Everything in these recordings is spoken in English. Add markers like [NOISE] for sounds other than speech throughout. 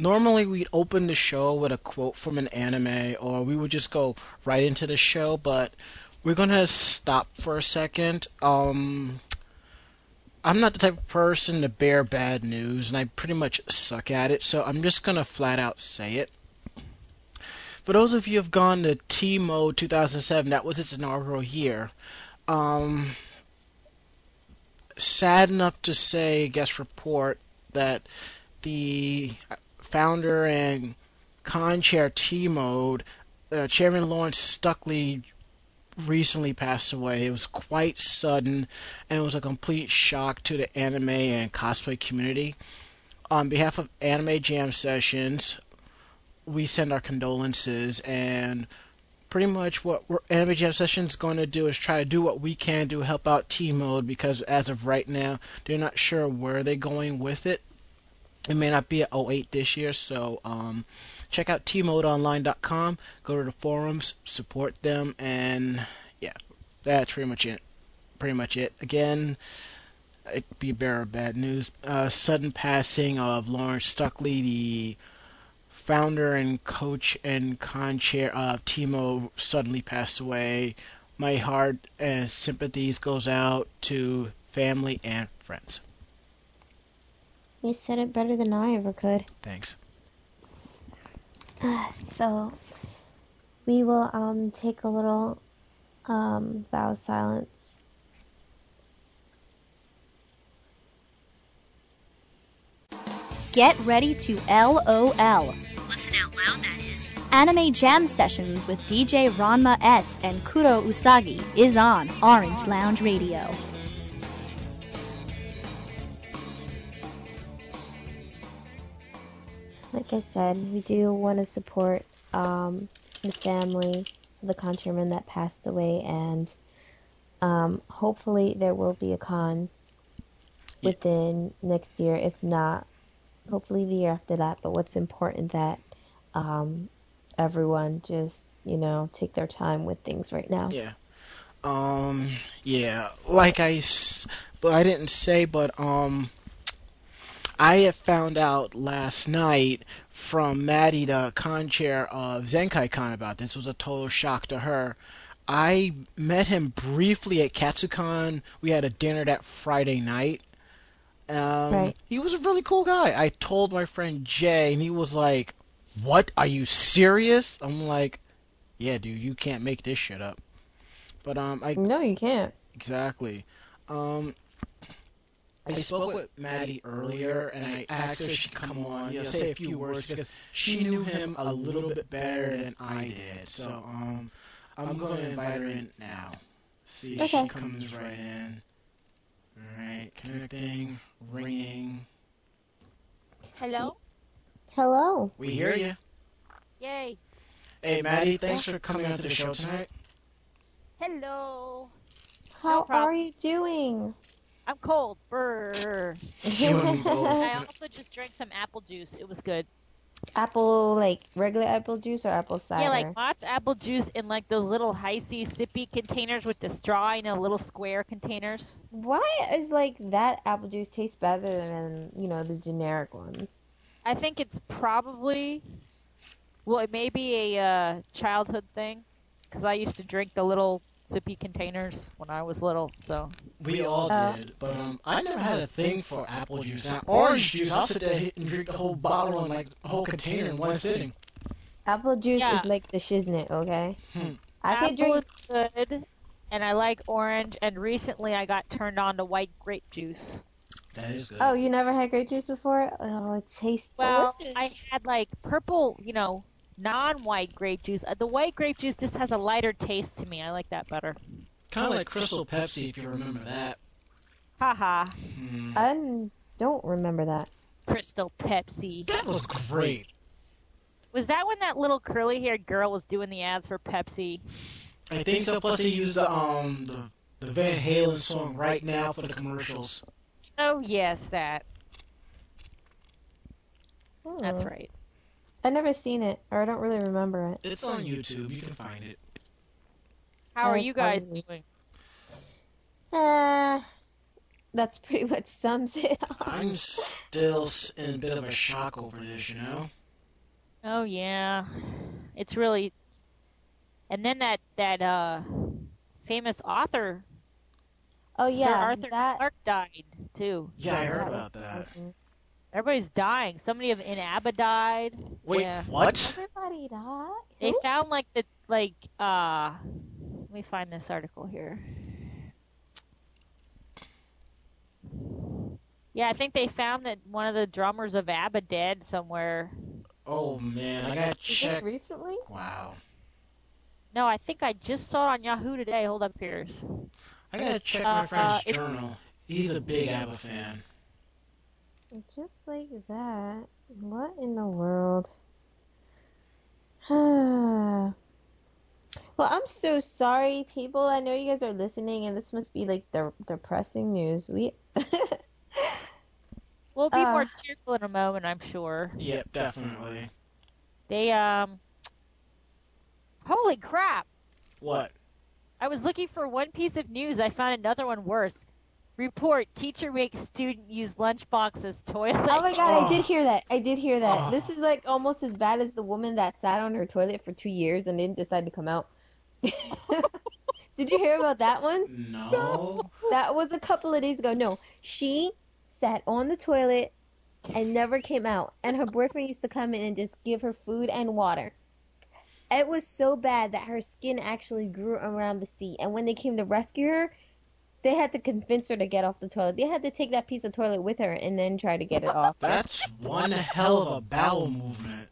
normally we'd open the show with a quote from an anime, or we would just go right into the show, but we're gonna stop for a second. Um, I'm not the type of person to bear bad news, and I pretty much suck at it, so I'm just gonna flat out say it. For those of you who have gone to TMO 2007, that was its inaugural year. Um, sad enough to say, guest report that the founder and con chair T Mode, uh, Chairman Lawrence Stuckley, recently passed away. It was quite sudden, and it was a complete shock to the anime and cosplay community. On behalf of Anime Jam Sessions, we send our condolences and pretty much what Anime Jam Sessions going to do is try to do what we can to help out T Mode because as of right now, they're not sure where they're going with it. It may not be at 08 this year, so um, check out tmodeonline.com, go to the forums, support them, and yeah, that's pretty much it. Pretty much it. Again, it'd be a bearer of bad news. Uh, sudden passing of Lawrence Stuckley, the founder and coach and con chair of T Mode, suddenly passed away. My heart and sympathies goes out to family and friends. You said it better than I ever could. Thanks. [SIGHS] so we will um take a little um vow of silence. Get ready to LOL. Listen out loud, that is. Anime Jam Sessions with DJ Ranma S and Kuro Usagi is on Orange Lounge Radio. Like I said, we do want to support um, the family of the chairman that passed away, and um, hopefully there will be a con within next year. If not, hopefully the year after that. But what's important that um, everyone just you know take their time with things right now. Yeah. Um. Yeah. Like I, but I didn't say, but um. I have found out last night from Maddie, the con chair of Zenkai Con, about this. It was a total shock to her. I met him briefly at KatsuCon. We had a dinner that Friday night. Um, Right. He was a really cool guy. I told my friend Jay, and he was like, "What? Are you serious?" I'm like, "Yeah, dude, you can't make this shit up." But um, I No, you can't. Exactly. Um, I spoke with Maddie earlier, and I asked her if she'd come on, you know, say a few words because she knew him a little bit better than I did. So, um, I'm going to invite her in now. See if Okay. she comes right in. All right, connecting, ringing. Hello? Hello. We hear you. Yay. Hey, Maddie, thanks for coming onto the show tonight. Hello. How problem. are you doing? I'm cold. Brr. [LAUGHS] You and me both. I also just drank some apple juice. It was good. apple, like regular apple juice or apple cider? Yeah, like lots of apple juice in like those little Hi-C sippy containers with the straw in a little square containers. Why is like that apple juice taste better than you know the generic ones? I think it's probably, well, it may be a uh, childhood thing because I used to drink the little sippy containers when I was little. So We all Uh, did, but um, I never had a thing for apple juice. Now, orange juice, I'll sit there and drink the whole bottle and like the whole container in one sitting. Apple juice Yeah. is like the shiznit, okay? Hmm. I can apple drink. is good, and I like orange. And recently, I got turned on to white grape juice. That is good. Oh, you never had grape juice before? Oh, it tastes Well, delicious. I had like purple, you know, non-white grape juice. Uh, The white grape juice just has a lighter taste to me. I like that better. kind of like Crystal Pepsi, if you remember that. Haha, Hmm. I n- don't remember that. Crystal Pepsi. That was great. Was that when that little curly-haired girl was doing the ads for Pepsi? I think so. Plus, they used the um the, the Van Halen song right now for the commercials. Oh yes, that. That's Hmm. right. I never seen it, or I don't really remember it. It's on YouTube. You can find it. How are Oh, you guys probably. doing? Uh, That's pretty much sums it up. I'm still in a bit of a shock over this, you know? Oh yeah, it's really. And then that that uh, famous author Oh yeah. Sir yeah, Arthur that. Clarke died too. Yeah, I heard about that. awesome. Everybody's dying. Somebody of in ABBA died. Wait, Yeah. what? Everybody died. They Who? found like the like uh let me find this article here. Yeah, I think they found that one of the drummers of ABBA dead somewhere. Oh man, I gotta Is this check. recently? Wow. No, I think I just saw it on Yahoo today. Hold up here. I gotta check Uh, my friend's uh, journal. He's a big ABBA fan. Just like that. What in the world? [SIGHS] well, I'm so sorry, people. I know you guys are listening, and this must be like the depressing news. We. [LAUGHS] We'll be Uh. more cheerful in a moment, I'm sure. Yep, definitely. They um Holy crap. What? I was looking for one piece of news. I found another one worse. Report: Teacher makes student use lunchbox as toilet. Oh my god, I Oh. did hear that. I did hear that. Oh. This is like almost as bad as the woman that sat on her toilet for two years and didn't decide to come out. [LAUGHS] did you hear about that one? No. That was a couple of days ago. No, she sat on the toilet and never came out. And her boyfriend used to come in and just give her food and water. It was so bad that her skin actually grew around the seat. And when they came to rescue her, they had to convince her to get off the toilet. They had to take that piece of toilet with her and then try to get it off. That's one hell of a bowel movement.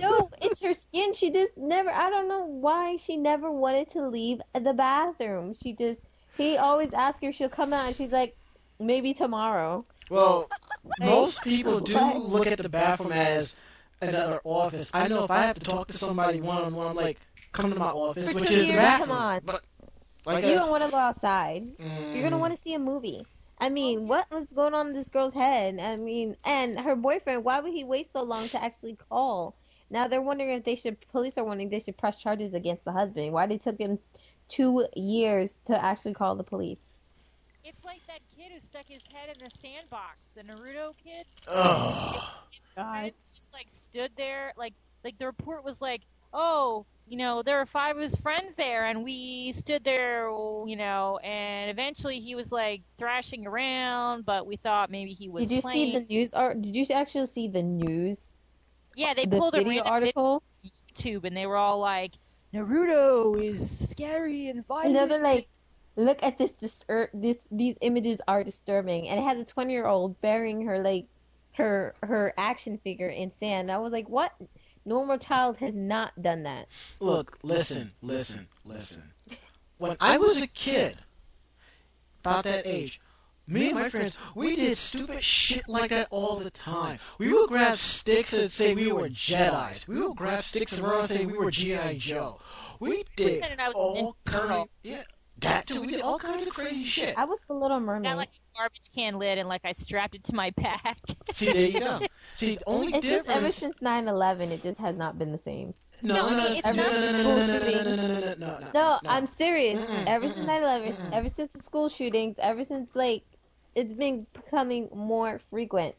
no, it's her skin. She just never. I don't know why she never wanted to leave the bathroom. She just. He always asks her. She'll come out and she's like, maybe tomorrow. Well, most people do look at the bathroom as another office. I know if I have to talk to somebody one on one, I'm like, come to my office, For which is the bathroom. come on. But like you I- don't want to go outside. Mm, You're gonna want to see a movie. I mean, what was going on in this girl's head? I mean, and her boyfriend. Why would he wait so long to actually call? Now they're wondering if they should. Police are wondering if they should press charges against the husband. Why they took him two years to actually call the police? It's like that kid who stuck his head in the sandbox, the Naruto kid. Ugh. His friends just like stood there, like like the report was like, oh, you know, there were five of his friends there, and we stood there, you know, and eventually he was like thrashing around, but we thought maybe he was. Did you playing. see the news? Or did you actually see the news? Yeah, they the pulled a video article. YouTube, and they were all like, Naruto is scary and violent. No, they're like, look at this, distur- this, these images are disturbing, and it has a twenty-year-old burying her like, her her action figure in sand. I was like, what? Normal child has not done that. Look, listen, listen, listen. When I was a kid, about that age, me and my friends, we did stupid shit like that all the time. We would grab sticks and say we were Jedi's. We would grab sticks around and say we were G.I. Joe. We did said I was a all Ninja Turtle. kinds, yeah, that too. We did all kinds of crazy shit. I was the Little got Mermaid. like a garbage can lid, and like I strapped it to my back. See, there you go. See, the only It's just ever since 9-11, it just has not been the same. No, No, no, no, it's no, not no, no, no, school no, no, no, shootings. no, no, no, no, no, No, no. I'm serious. Ever since mm-mm, 9-11, mm-mm. ever since the school shootings, ever since like it's been becoming more frequent.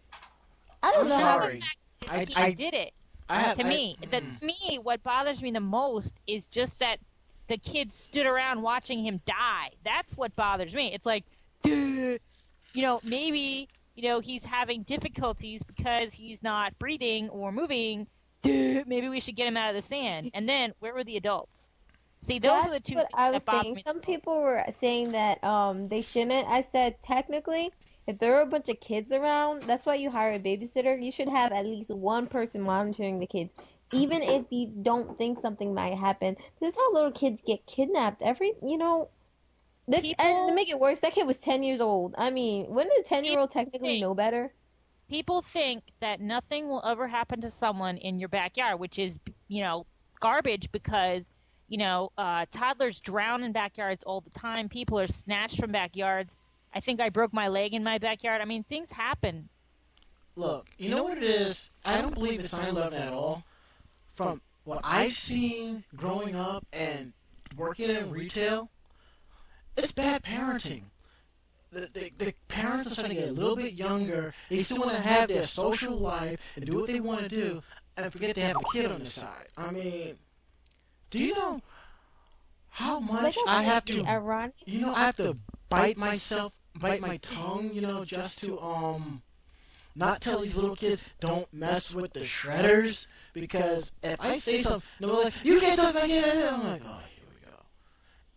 I don't I'm know how. sorry. I, he I, did it. I have, to I- me, the, mm. to me, what bothers me the most is just that the kids stood around watching him die. That's what bothers me. It's like, duh, you know, maybe you know he's having difficulties because he's not breathing or moving. [SNIFFS] Maybe we should get him out of the sand. And then where were the adults? See, those are the two what things I was saying. me. Some people were saying that um they shouldn't. I said technically, if there are a bunch of kids around, that's why you hire a babysitter. You should have at least one person monitoring the kids, even if you don't think something might happen. This is how little kids get kidnapped. Every you know. The, People- and to make it worse, that kid was ten years old. I mean, wouldn't a ten year old technically think- know better? people think that nothing will ever happen to someone in your backyard, which is, you know, garbage because, you know, uh, toddlers drown in backyards all the time. People are snatched from backyards. I think I broke my leg in my backyard. I mean, things happen. Look, you know what it is? I don't believe it's 9/11 at all. From what I've seen growing up and working in retail, it's bad parenting. the, the, the parents are starting to get a little bit younger. They still want to have their social life and do what they want to do, and forget they have a kid on the side. I mean, do you know how much I have to? ironic. You know, I have to bite myself, bite my tongue. You know, just to um. Not tell these little kids don't mess with the shredders because if I say something, no, like you can't talk about it. I'm like, oh, here we go.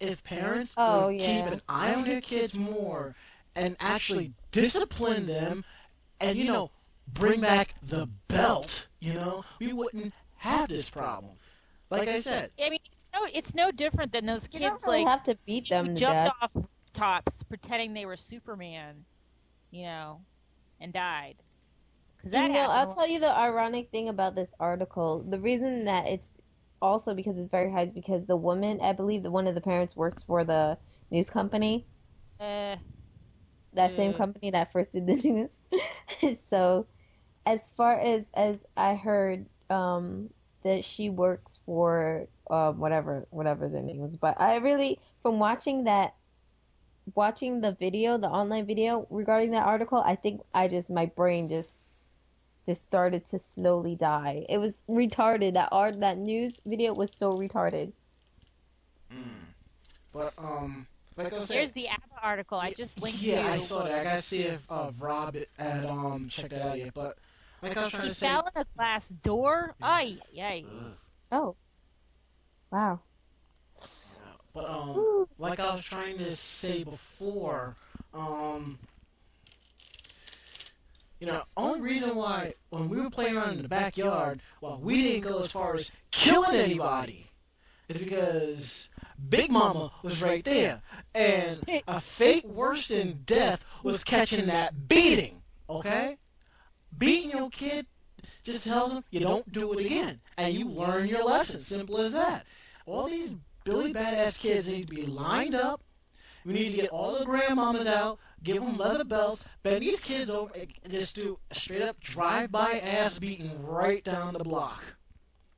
If parents Oh, would yeah. keep an eye on their kids more and actually discipline them, and you know, bring back the belt, you know, we wouldn't have this problem. Like I said, I mean, no, it's no different than those You kids don't really like have to beat them who to jumped death. off tops pretending they were Superman, you know, and died. Because that you know. I'll tell you the ironic thing about this article. The reason that it's also because it's very high is because the woman, I believe that one of the parents works for the news company, Uh, that same Mm. company that first did the [LAUGHS] news. so, as far as as I heard, um, that she works for uh, whatever whatever the name was, but I really from watching that. Watching the video, the online video regarding that article, I think I just my brain just just started to slowly die. It was retarded. That art, that news video was so retarded. but um, like I said, here's the ABBA article I just linked yeah, to. I saw that. I gotta see if uh, Rob had um checked that out yet. But like I was trying He to say, fell in a glass door. Ay, ay. Oh, wow. but um, like I was trying to say before, um, you know, only reason why when we were playing around in the backyard, well, we didn't go as far as killing anybody, is because Big Mama was right there, and a fate worse than death was catching that beating. Okay, beating your kid just tells them you don't do it again, and you learn your lesson. Simple as that. All these Billy Badass kids need to be lined up. We need to get all the grandmamas out, give them leather belts, bend these kids over, and just do a straight up drive-by ass beating right down the block.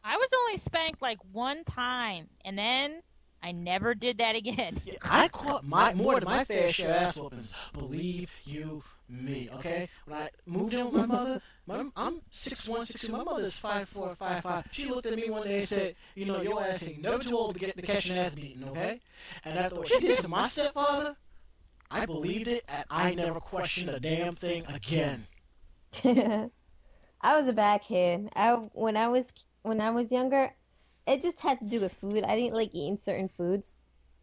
I was only spanked like one time, and then I never did that again. [LAUGHS] Yeah, I caught my more than my fair share of ass whoopings. Believe you me, okay? When I moved in with my mother, my, I'm six one, six two. My mother's five four, five five. She looked at me one day and said, "You know, your ass ain't never too old to get to catch an ass beating, okay?" And after what she did to my stepfather, I believed it, and I never questioned a damn thing again. [LAUGHS] I was a bad kid. I when I was when I was younger, it just had to do with food. I didn't like eating certain foods.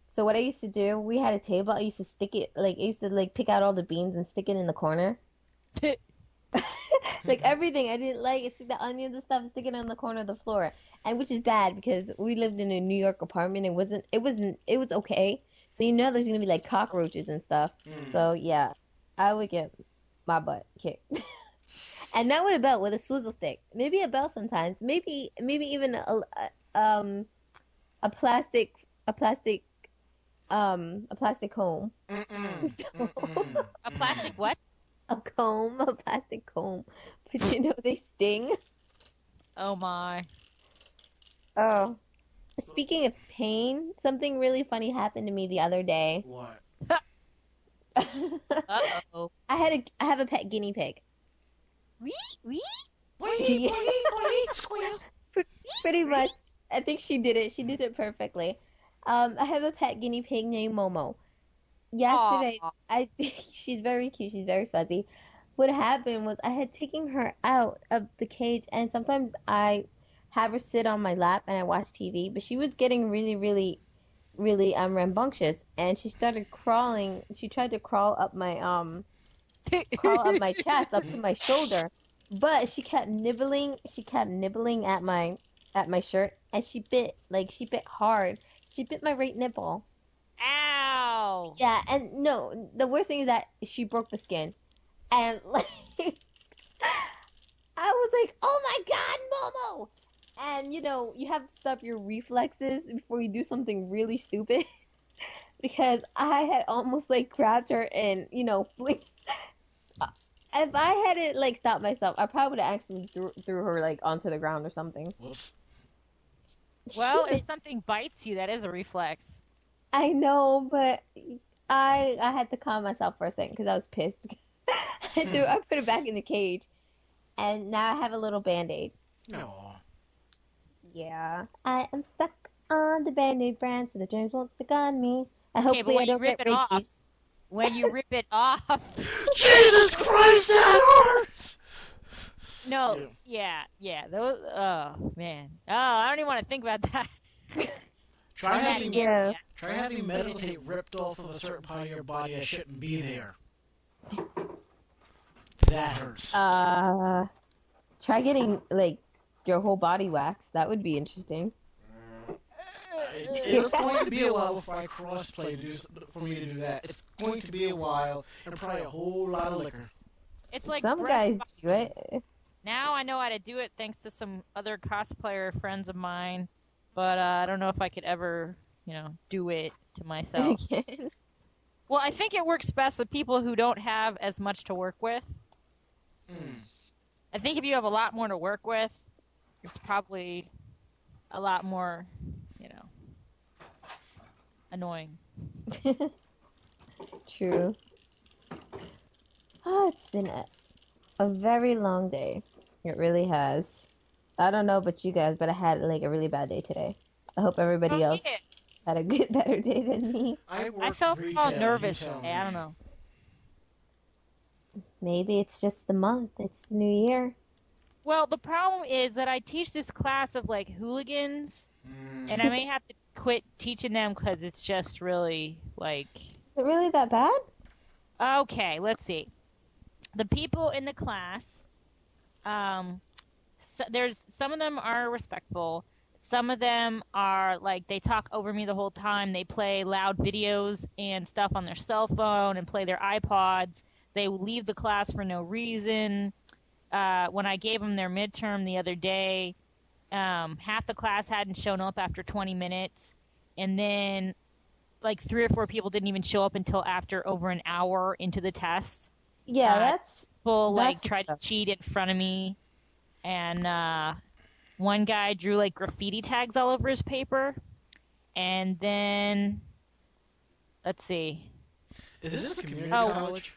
So what I used to do, we had a table. I used to stick it like I used to like pick out all the beans and stick it in the corner. [LAUGHS] like [LAUGHS] everything I didn't like, stick the onions and stuff, stick it on the corner of the floor, and which is bad because we lived in a New York apartment. It wasn't. It wasn't. It was okay. So you know there's gonna be like cockroaches and stuff. So yeah, I would get my butt kicked. [LAUGHS] and not with a belt, with a swizzle stick. Maybe a belt sometimes. Maybe maybe even a, a um a plastic a plastic um a plastic comb. Mm-mm, [LAUGHS] So- mm-mm. A plastic what? a comb, a plastic comb. But you know they sting. Oh my. Oh. Speaking of pain, something really funny happened to me the other day. What? [LAUGHS] Uh oh. I had a I have a pet guinea pig. Wee wee. Yeah. Squeal. [LAUGHS] Pretty much. I think she did it. She did it perfectly. Um, I have a pet guinea pig named Momo. Yesterday, Aw. I [LAUGHS] she's very cute. She's very fuzzy. What happened was I had taken her out of the cage, and sometimes I have her sit on my lap and I watch TV. But she was getting really, really, really um rambunctious, and she started crawling. She tried to crawl up my um crawl up my chest, up to my shoulder. But she kept nibbling. She kept nibbling at my at my shirt, and she bit like she bit hard. She bit my right nipple. Ow. Yeah, and no, the worst thing is that she broke the skin, and [LAUGHS] like I was like, "Oh my god, Momo!" And you know, you have to stop your reflexes before you do something really stupid, [LAUGHS] because I had almost like grabbed her and you know, [LAUGHS] fling. Uh, if I hadn't like stopped myself, I probably would have actually threw, threw her like onto the ground or something. Whoops. Well, if something bites you, that is a reflex. I know, but I I had to calm myself for a second because I was pissed. [LAUGHS] I threw I put it back in the cage, and now I have a little band aid. No. Yeah, I am stuck on the band new brand, so the James won't stick on me. And Okay, but hopefully I when you don't rip get it off- rabies. When you rip it off, [LAUGHS] Jesus Christ, that hurts! no, yeah, yeah, those. Oh man, oh, I don't even want to think about that. Try That having, Yeah. try having metal tape ripped off of a certain part of your body that shouldn't be there. That hurts. Uh, try getting like your whole body waxed. That would be interesting. It- it's going to be a while before I crossplay do, for me to do that. It's going to be a while and probably a whole lot of liquor. It's like Some breast guys bu- do it. Now I know how to do it thanks to some other cosplayer friends of mine, but uh, I don't know if I could ever, you know, do it to myself. [LAUGHS] Well, I think it works best with people who don't have as much to work with. Hmm. I think if you have a lot more to work with, it's probably a lot more, you know, annoying. [LAUGHS] True. Oh, it's been a, a very long day. It really has. I don't know about you guys, but I had like a really bad day today. I hope everybody Oh, else yeah. had a good, [LAUGHS] better day than me. I, I felt retail, all nervous today. I don't know. Maybe it's just the month. It's the new year. Well, the problem is that I teach this class of like hooligans, Mm. and I may have to quit teaching them because it's just really like Is it really that bad? okay. Let's see. The people in the class, um, so there's some of them are respectful. Some of them are like they talk over me the whole time. They play loud videos and stuff on their cell phone and play their iPods. They leave the class for no reason. Uh, when I gave them their midterm the other day, um, half the class hadn't shown up after 20 minutes, and then like three or four people didn't even show up until after over an hour into the test. Yeah, Uh, that's People like That's tried to cheat in front of me, and uh, one guy drew like graffiti tags all over his paper, and then let's see. Is this a community Oh. college?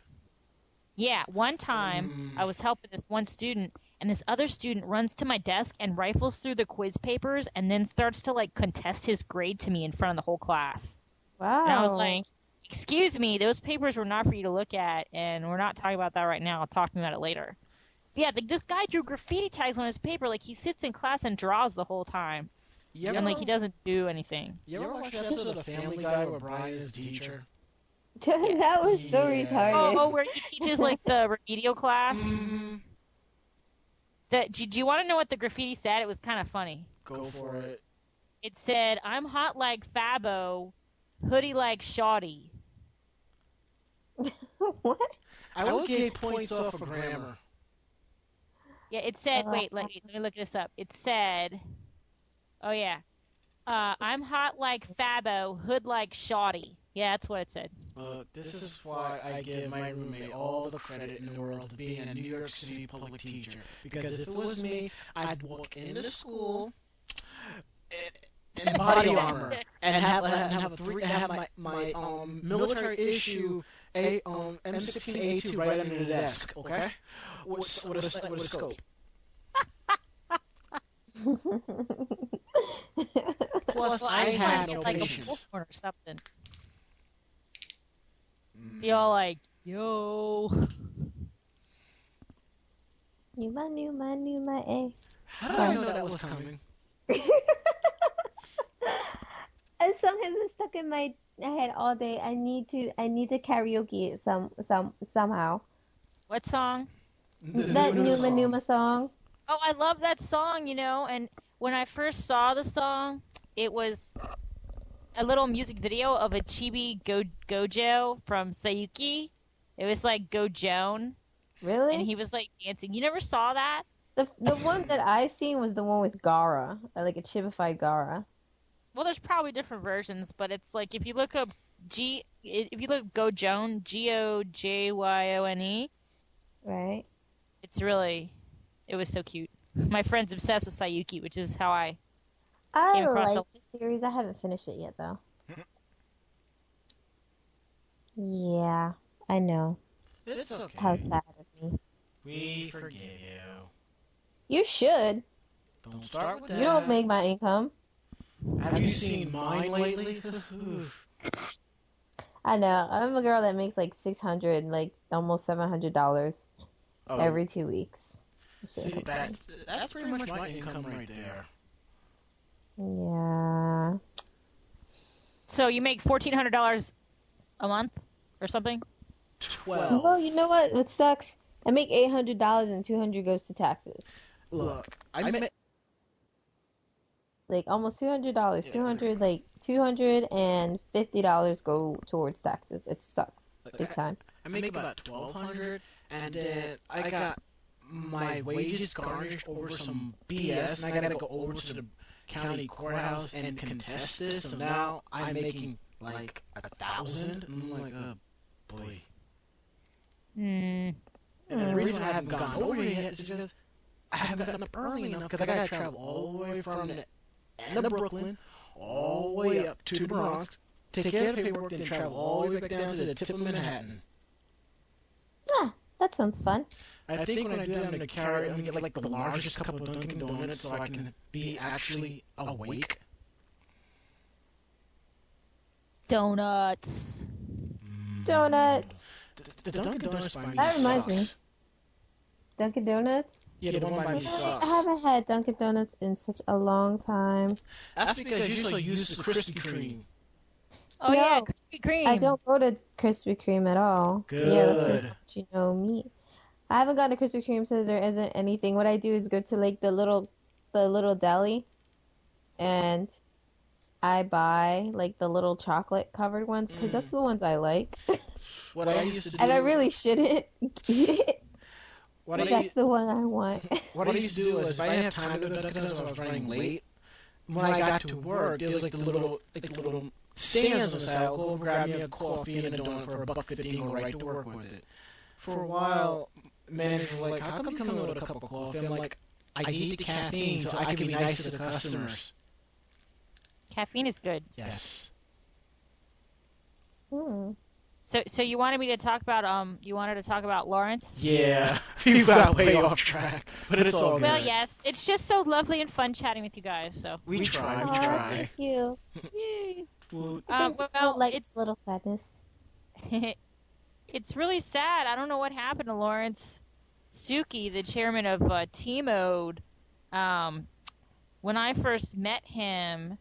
Yeah, one time Mm. I was helping this one student, and this other student runs to my desk and rifles through the quiz papers, and then starts to like contest his grade to me in front of the whole class. wow. And I was like, "Excuse me, those papers were not for you to look at, and we're not talking about that right now. I'll talk to you about it later." Yeah, like this guy drew graffiti tags on his paper, like he sits in class and draws the whole time, You and like he doesn't do anything. you ever watch the episode of Family Guy where Brian is the teacher? [LAUGHS] that was so Yeah. retarded. Oh, oh, where he teaches like the remedial class. Mm, That do, do you want to know what the graffiti said? It was kind of funny. go for it. It said, "I'm hot like Fabo, hoodie like Shoddy." [LAUGHS] what? I would give points off for grammar. Yeah, it said. Uh, wait, let, let me look this up. It said, "Oh yeah, uh, I'm hot like Fabo, hood like Shoddy." Yeah, that's what it said. Uh, this is why I give my roommate all the credit in the world for being a New York City public teacher. Because if it was me, I'd walk into school in, in body armor and have, and have a three, have my, my um military issue a um M16A2 right under the desk, okay? With, with, a, with a scope. Plus, [LAUGHS] [LAUGHS] [LAUGHS] Well, I just have no like patience. a bullhorn or something. Be all like, "Yo." Numa, Numa, Numa, eh. How did I know that was coming? A song has been stuck in my head all day. I need to. I need to karaoke it some some somehow. What song? that Numa Numa song. Numa song. Oh, I love that song, you know. And when I first saw the song, it was a little music video of a chibi Go Gojo from Saiyuki. It was like Gojoan, Really? and he was like dancing. You never saw that? The the one that I seen was the one with Gaara, uh, like a chibified Gaara. Well, there's probably different versions, but it's like if you look up G, if you look Gojoan, G O J Y O N E, Right. it's really, it was so cute. My friend's obsessed with Saiyuki, which is how I. I Came across like the series. I haven't finished it yet though. Yeah, I know. It's okay. How sad of me. We forgive you. You should. Don't start with that. You don't make my income. Have you seen mine lately? [LAUGHS] I know. I'm a girl that makes like six hundred, like almost seven hundred dollars oh, every two weeks. Shit see, that's, that's pretty much my income right there. Yeah. So you make fourteen hundred dollars a month or something? Twelve. Well, you know what? What sucks? I make eight hundred dollars and two hundred goes to taxes. Look, I met. Like almost two hundred dollars. Two hundred, like two hundred and fifty dollars go towards taxes. It sucks big time. I make about twelve hundred, and then I got my wages garnished over some BS, and I gotta go over to the county courthouse and contest this. So now I'm making like a thousand. I'm like, oh boy. Hmm. And the reason I haven't gone over yet is because I haven't gotten up early enough because I gotta travel all the way from the end of Brooklyn all the way up to the Bronx, take care of the paperwork, then travel all the way back down to the tip of Manhattan. Ah, that sounds fun. I think when I do that, I'm gonna carry, I'm gonna get like the largest cup of Dunkin' Donuts so I can be actually awake. Donuts. Mm. Donuts. The, the Dunkin' Donuts by me That reminds me. sucks. Dunkin' Donuts. Yeah, the one by me I haven't had Dunkin' Donuts in such a long time. That's because you usually use the Krispy Kreme. Oh yeah, No. Krispy Kreme. I don't go to Krispy Kreme at all. Yeah, that's Good. what you know me. I haven't gone to Krispy Kreme since there isn't anything. What I do is go to like the little, the little deli, and I buy like the little chocolate covered ones because that's mm. the ones I like. What I used to do, and I really shouldn't [LAUGHS] eat it. what But I, that's the one I want. [LAUGHS] what I used to do is if I didn't have time to go to Dunkin' Donuts, I was running late. When I got to work, there was like the little, like the little stands on the side. I'll go over, grab me a coffee and a donut for a buck fifty, and go right to work with it. For a while, managers were like, "How come you come in with a cup of coffee?" I'm like, "I need the caffeine so I can be nice to the customers." Caffeine is good. Yes. Hmm. So, so you wanted me to talk about um, you wanted to talk about Lawrence? Yeah, [LAUGHS] [LAUGHS] we got way off track, but it's all good. Well, yes, it's just so lovely and fun chatting with you guys. So, We try, we try. thank you. [LAUGHS] Yay. Woot. Um, Thanks, well, like it's little sadness. [LAUGHS] it's really sad. I don't know what happened to Lawrence Suki, the chairman of uh, T-Mode. Um, when I first met him,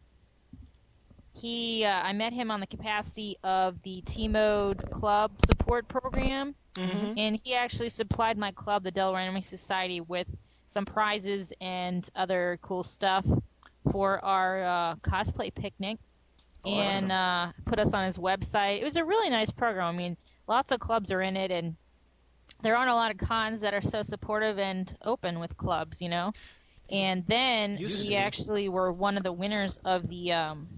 he uh, I met him on the capacity of the T-Mode Club support program, Mhm. and he actually supplied my club, the Delaware Anime Society, with some prizes and other cool stuff for our uh, cosplay picnic Awesome. and uh, put us on his website. It was a really nice program. I mean, lots of clubs are in it, and there aren't a lot of cons that are so supportive and open with clubs, you know. And then Used we actually were one of the winners of the um,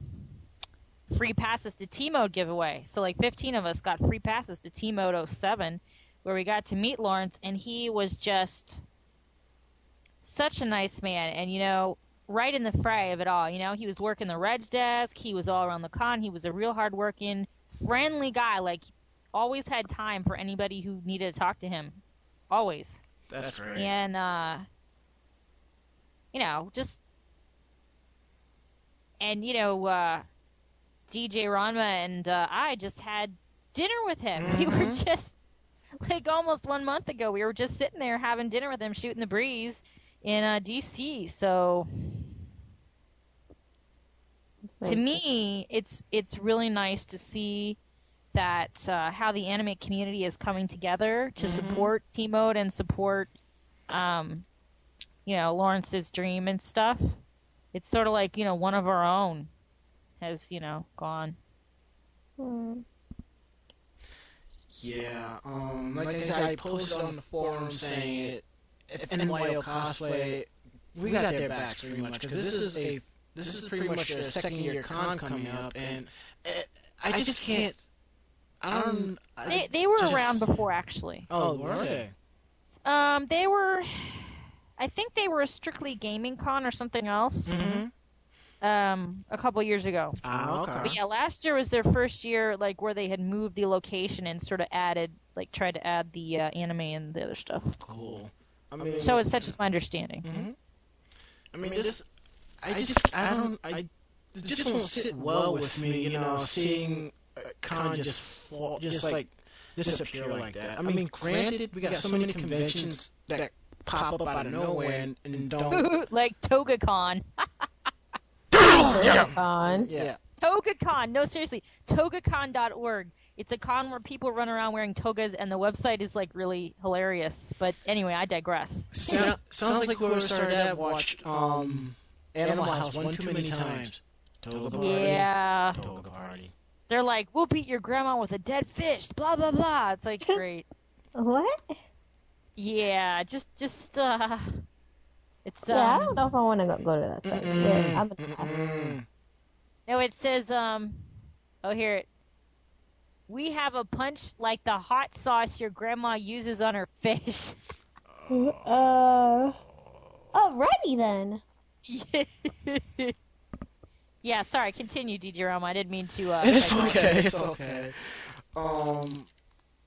free passes to T Mode giveaway. So like 15 of us got free passes to T Mode 07, where we got to meet Lawrence, and he was just such a nice man. And you know, right in the fray of it all. You know, he was working the reg desk. He was all around the con. He was a real hardworking, friendly guy. Like, always had time for anybody who needed to talk to him. Always. That's great. And, uh, you know, just. And, you know, uh, DJ Ranma and uh, I just had dinner with him. [LAUGHS] We were Mhm. just. Like almost one month ago, we were just sitting there having dinner with him, shooting the breeze in uh, DC. So It's to like- me, it's it's really nice to see that uh, how the anime community is coming together to Mhm. support T Mode and support, um, you know, Lawrence's dream and stuff. It's sort of like you know one of our own has you know gone. Hmm. Yeah, um, like I said, I posted on the forum saying it. If NYO cosplay, we got their backs pretty much because this is a this is pretty much a second year con coming up, and uh, I just can't. I don't. I They they were just- around before actually. Oh, were they? Um, they were, I think they were a strictly gaming con or something else. Mm-hmm. um, a couple years ago. Ah, okay. But yeah, last year was their first year, like where they had moved the location and sort of added, like tried to add the uh, anime and the other stuff. Cool. I mean, So it's such as my understanding. hmm I mean, this. I just. I don't. I. It just won't sit well with me, you know, seeing a con just fall, just like just disappear like that. I mean, granted, we got so many conventions that pop up out of nowhere and, and don't. [LAUGHS] like TogaCon. [LAUGHS] [LAUGHS] yeah. Con. Yeah. TogaCon. No, seriously. TogaCon.org. It's a con where people run around wearing togas, and the website is like really hilarious. But anyway, I digress. Sound, sounds like whoever started that watched um, Animal House one too many times. Toga party. Yeah. Toga party. They're like, we'll beat your grandma with a dead fish. Blah blah blah. It's like [LAUGHS] great. What? Yeah, just just uh, it's um. Yeah, I don't know if I want to go, go to that site. Yeah, I'm gonna pass. Mm. No, it says um. Oh, here. We have a punch like the hot sauce your grandma uses on her fish. [LAUGHS] Uh. Alrighty then. [LAUGHS] yeah, sorry. Continue, DJ Ranma. I didn't mean to. Uh, It's cut you off. okay. It's okay. Um,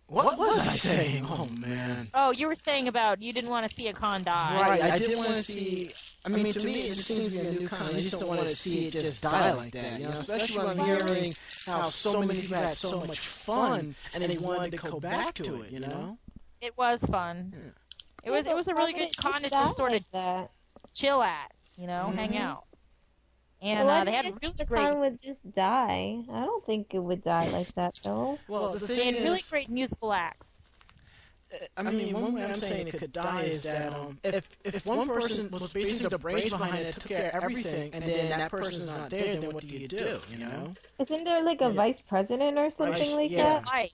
what was I saying? Oh man. Oh, you were saying about you didn't want to see a con die. Right. I didn't want to see. I mean, to me, it just seems to be a new con. I just don't want to see it just die like that. You know, especially when I'm hearing how so many people had so much fun and they wanted to go back to it. You know. It was fun. It was. It was a really good con to just sort of that. chill at. You know, hang Mhm. out. And Why uh, they had you really the great. con would just die. I don't think it would die like that though. Well, the They thing had really great musical acts. I mean, one way I'm saying it could die is that um, if if one person was basically the brains behind it, took care of everything, and then that person's not there, then what do you do? You know? Isn't there like a Yeah. vice president or something like yeah. that? Wife.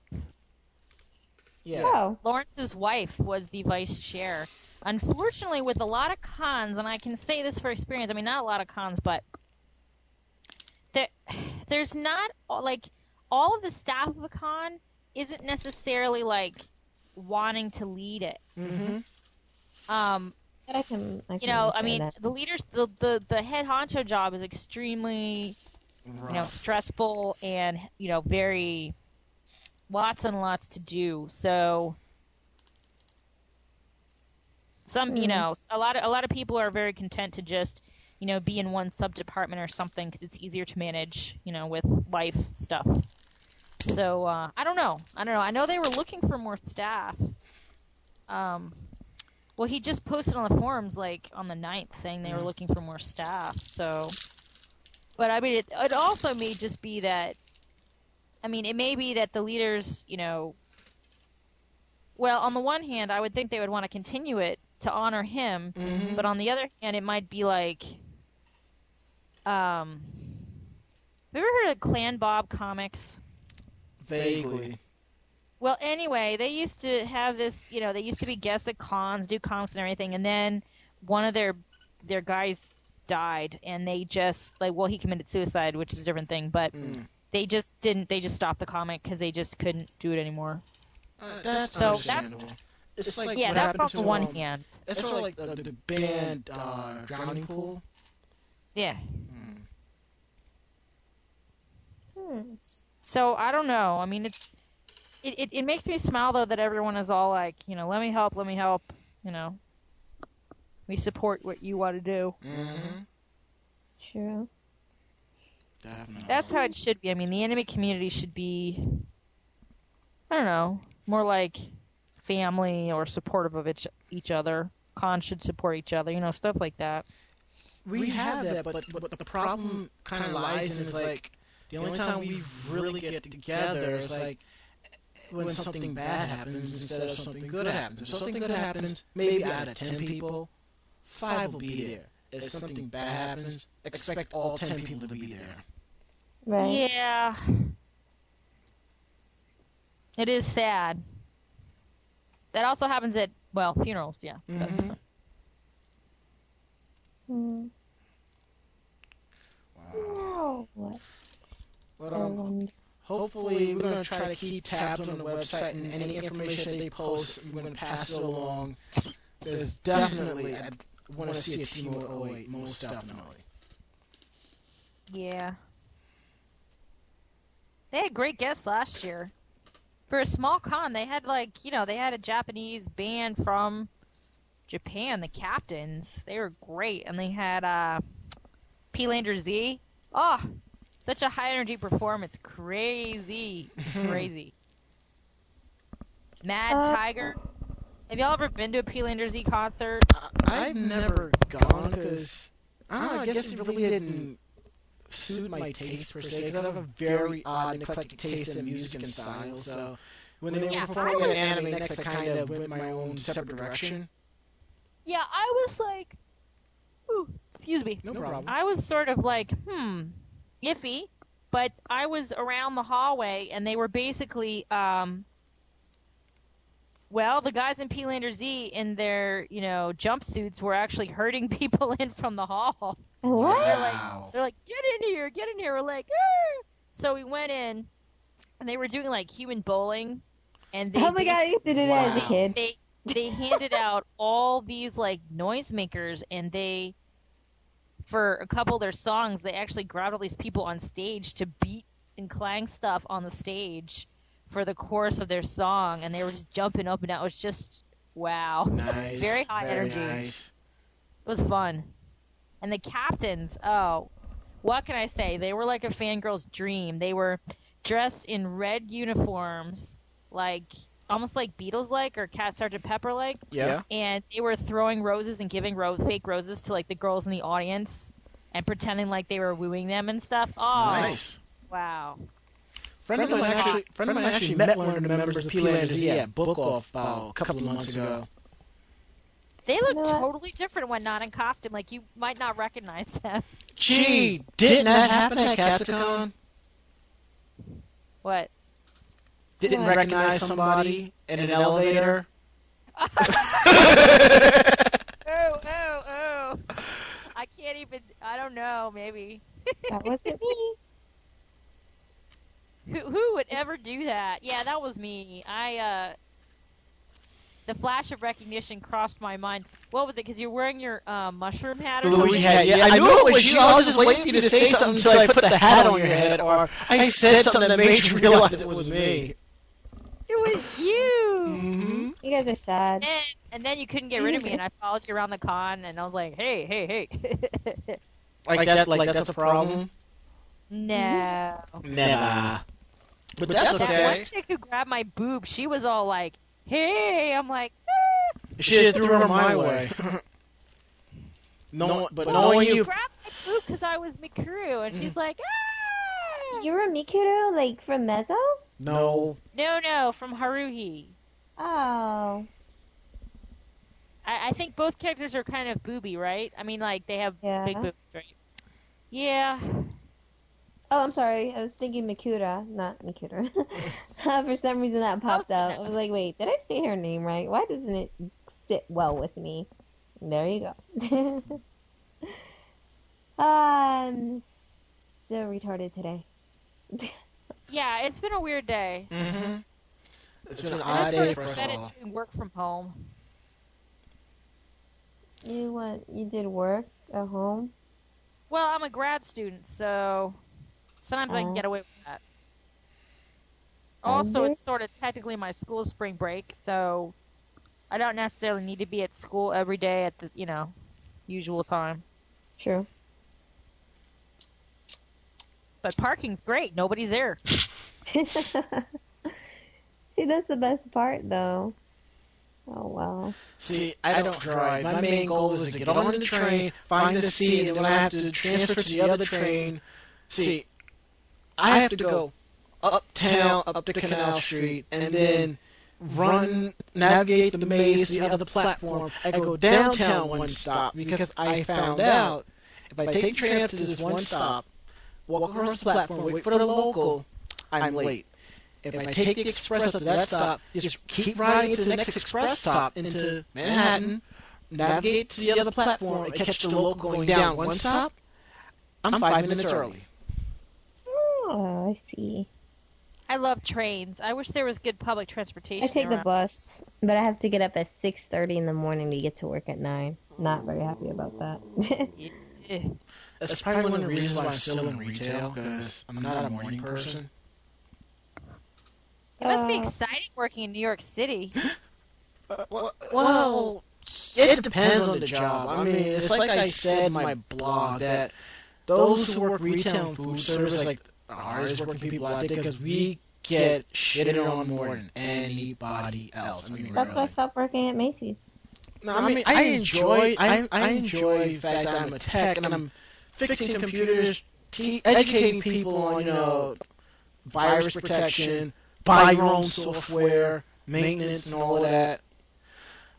Yeah. Oh. Lawrence's wife was the vice chair. Unfortunately, with a lot of cons, and I can say this for experience. I mean, not a lot of cons, but there, there's not like all of the staff of a con isn't necessarily like wanting to lead it. Mm-hmm. Um, That I can, I you can know, I mean, that. the leaders, the, the the head honcho job is extremely you know stressful and you know very lots and lots to do so some you Hmm. know a lot of a lot of people are very content to just you know be in one sub department or something because it's easier to manage you know with life stuff so uh, i don't know i don't know i know they were looking for more staff um well he just posted on the forums like on the 9th saying they were Mhm. looking for more staff so but I mean, it, it also may just be that. I mean, it may be that the leaders, you know. Well, on the one hand, I would think they would want to continue it to honor him, Mhm. but on the other hand, it might be like. Um. Have you ever heard of Clan Bob Comics? Vaguely. Well, anyway, they used to have this, you know, they used to be guests at cons, do comics and everything, and then one of their their guys died, and they just like, well, he committed suicide, which is a different thing, but Mm. they just didn't. They just stopped the comic because they just couldn't do it anymore. Uh, that's So understandable. It's like yeah, what that's happened to, one um, hand. It's sort of like the, the band uh, Drowning Pool. Yeah. Mm. Hmm. So I don't know. I mean, it's it, it it makes me smile though that everyone is all like, you know, let me help, let me help, you know. We support what you want to do. Mm-hmm. True. Definitely. That's how it should be. I mean, the anime community should be, I don't know, more like family or supportive of each each other. Cons should support each other, you know, stuff like that. we have that, but, but the problem kind of lies in is like the only time we really get together is like when something bad happens instead of something good happens. If something good happens, maybe out of ten people, five will be there. If something bad happens, expect all ten people to be there. Right. Yeah. It is sad. That also happens at well funerals. Yeah. That's Mhm. fine. Hmm. Wow. Oh, what? But, um, hopefully, we're going to try to keep tabs on the website and any information that they post, we're going to pass it along. There's definitely, I want to see a Team 08, most definitely. Yeah. They had great guests last year. For a small con, they had like, you know, they had a Japanese band from Japan, the Captains. They were great. And they had uh P-Lander Z. Oh, such a high energy performance. Crazy. [LAUGHS] Crazy. Mad Uh, Tiger. Have y'all ever been to a Peelander-Z concert? I, I've never gone because I don't know. I guess it really didn't suit my taste per se. Because I have a very odd and eclectic taste in music and style. So when they Yeah, were performing I at was- Anime Next, I kind of went my own separate direction. Yeah, I was like, ooh, excuse me. No problem. I was sort of like, hmm, iffy, but I was around the hallway and they were basically, um, well, the guys in Peelander-Z in their, you know, jumpsuits were actually herding [LAUGHS] people in from the hall. What? They're like, Wow. they're like, get in here, get in here. We're like, "Ah!" so we went in, and they were doing like human bowling, and they Oh my god, I used to do that as a kid. they they handed out all these like noisemakers and they for a couple of their songs they actually grabbed all these people on stage to beat and clang stuff on the stage for the chorus of their song and they were just jumping up and down it was just wow [LAUGHS] Nice. Very high Very energy. Nice. it was fun and the captains oh what can i say they were like a fangirl's dream they were dressed in red uniforms like almost like beatles like or cat sergeant pepper like Yeah. and they were throwing roses and giving ro- fake roses to like the girls in the audience and pretending like they were wooing them and stuff. Oh, Nice. wow. Friend of mine actually, friend of mine actually met one of the members of Peelander-Z at Book Off about uh, uh, a couple of months ago. They look You know what? totally different when not in costume. Like you might not recognize them. Gee, didn't that happen at Katsucon? What? Didn't What? recognize somebody in an elevator? [LAUGHS] Oh, oh, oh. I can't even. I don't know. Maybe. That wasn't me. Who who would ever do that? Yeah, that was me. I uh the flash of recognition crossed my mind. What was it? Because you're wearing your um, mushroom hat or The Luigi something? hat. Yeah, I knew it was you. I was just waiting for you to say something until I put the hat on your head, or I said something that made you realize it was me. It was you. Mm-hmm. You guys are sad. And, and then you couldn't get rid of me, and I followed you around the con, and I was like, hey, hey, hey. [LAUGHS] Like that? Like that's a problem? no. Never. But but that's That one okay. chick who grabbed my boob, she was all like, hey. I'm like, ah. She threw her my way. [LAUGHS] no, no, but well, knowing you you, grabbed my boob because I was Mikuru, and she's like, ah. You were Mikuru, like from Mezzo? No. No, no, from Haruhi. Oh. I, I think both characters are kind of booby, right? I mean, like they have Yeah. big boobs, right? Yeah. Oh, I'm sorry. I was thinking Mikura, not Mikura. [LAUGHS] For some reason that popped Close out. I was like, wait, did I say her name right? Why doesn't it sit well with me? There you go. [LAUGHS] Um, I'm so retarded today. [LAUGHS] Yeah, it's been a weird day. Mm-hmm. It's been an odd day for us spent it all. doing work from home. You what? You did work at home? Well, I'm a grad student, so sometimes I can Oh. get away with that. Also, it's sort of technically my school spring break, so I don't necessarily need to be at school every day at the, you know, usual time. True. But parking's great. Nobody's there. [LAUGHS] See, that's the best part, though. Oh well. See, I don't drive. My main goal is to get on the train, find a seat, and when I have to transfer to the other train, see, I have to go uptown, up to Canal Street, and then run, navigate the maze to the other platform. I go downtown one stop because I found out if I take train up to this one stop, walk across the platform, wait for the local, I'm late. If I take the express up to that stop, just keep riding to the next express stop into Manhattan, navigate to the other platform, and catch the local going down one stop, I'm five minutes early. Oh, I see. I love trains. I wish there was good public transportation. I take the bus, but I have to get up at six thirty in the morning to get to work at nine. Not very happy about that. [LAUGHS] eh. That's probably one of the reasons why I'm still in retail because I'm not a morning person. It must be Uh, exciting working in New York City. [LAUGHS] Well, it depends on the job. I mean, it's like I said in my blog that those who work retail and food service, like the hardest working people out there, because we get shitted on more than anybody else. I mean, That's why I really. stopped working at Macy's. No, I mean, I enjoy, I, I enjoy the fact that I'm a tech and I'm fixing computers, te- educating people on, you know, virus protection, buy your own software, maintenance, and all of that.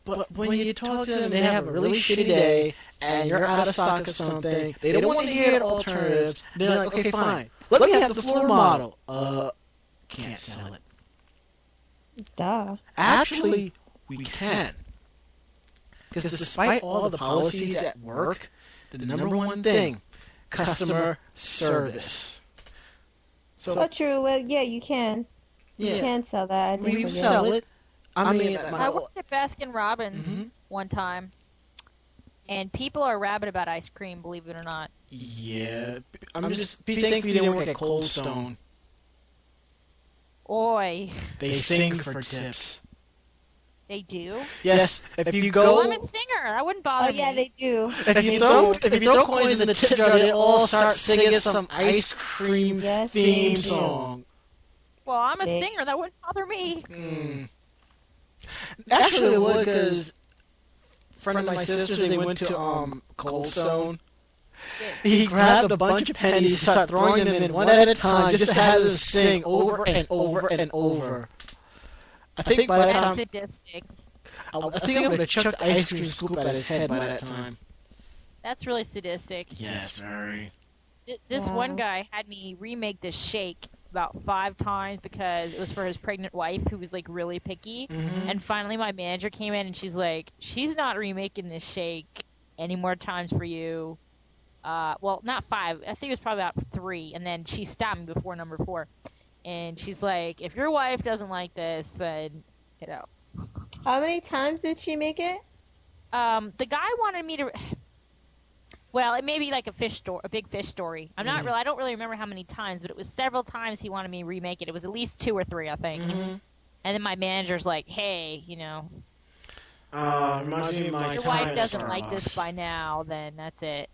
But when you talk to them, they have a really shitty day, and you're out of stock of something. They don't want to hear the alternatives. They're like, okay, fine. Let me have the floor model. Uh, can't sell it. Duh. Actually, we can. Because despite all the policies at work, the number one thing, customer service. So So, true. Well, yeah, you can. You yeah, can sell that. I think we we sell it. I mean, I my, worked at Baskin Robbins Mhm. one time, and people are rabid about ice cream. Believe it or not. yeah, I'm just be thankful you didn't work at Cold Stone. Oi, They sing for tips. They do. Yes, if you Well, go, I'm a singer. That wouldn't bother Oh bother yeah, me. they do. if you throw, if you throw coins in the tip jar, they all start singing some ice cream Yes, theme song. Well, I'm a They- singer. That wouldn't bother me. Mm. Actually, it would because friend of my sister's they went to um Cold Stone. He grabbed a bunch of pennies, and started throwing them in one at a time, just to have them sing over and over and over. I think by that That's time, sadistic. I, I think I'm gonna chuck the ice cream scoop at his head by that time. That's really sadistic. Yes, very. Th- This Wow. one guy had me remake this shake about five times because it was for his pregnant wife who was like really picky. Mhm. And finally, my manager came in and she's like, "She's not remaking this shake any more times for you." Uh, well, not five. I think it was probably about three. And then she stopped me before number four, and she's like, "If your wife doesn't like this, then you know." How many times did she make it? Um, the guy wanted me to. Well, it may be like a fish story, a big fish story. I'm not Mhm. really. I don't really remember how many times, but it was several times he wanted me to remake it. It was at least two or three, I think. Mhm. And then my manager's like, "Hey, you know, Uh, reminds me my your wife doesn't like this by now, then that's it.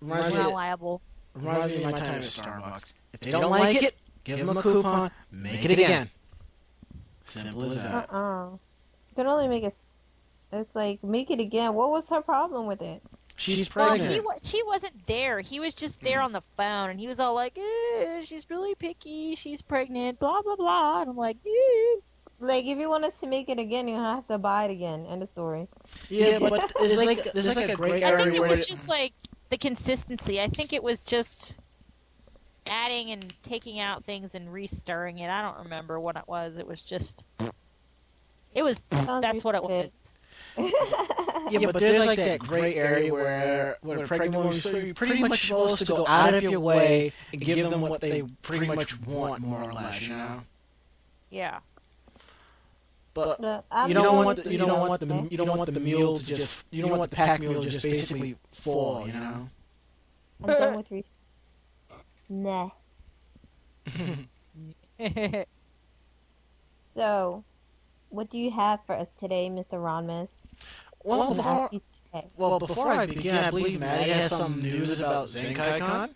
Reminds We're not liable." reminds me of my time at Starbucks. If they don't like it, give them a coupon. Make it again. Simple as that. Uh-uh. You can only make it. It's like make it again. What was her problem with it? She's Well, pregnant. he wa- she wasn't there. He was just there on the phone, and he was all like, eh, "She's really picky. She's pregnant." Blah blah blah. And I'm like, eh. Like if you want us to make it again, you have to buy it again. End of story. Yeah, but there's like there's like a great I think it was it- just like the consistency. I think it was just adding and taking out things and restirring it. I don't remember what it was. It was just. It was. Sounds That's what it was. [LAUGHS] yeah, but there's like that gray area where when a pregnant woman, so you're pretty much supposed to go out of your way and give them what they pretty much want, more or less, you know. Yeah. But But you don't done want the, you don't want the you don't want the meal to just you don't want the pack meal to just basically fall, you know. I'm done with re- Nah. [LAUGHS] So, what do you have for us today, Mr. Ronmus? Well, I'm before today. well before I begin, I believe Maddie has some news about ZenkaiCon.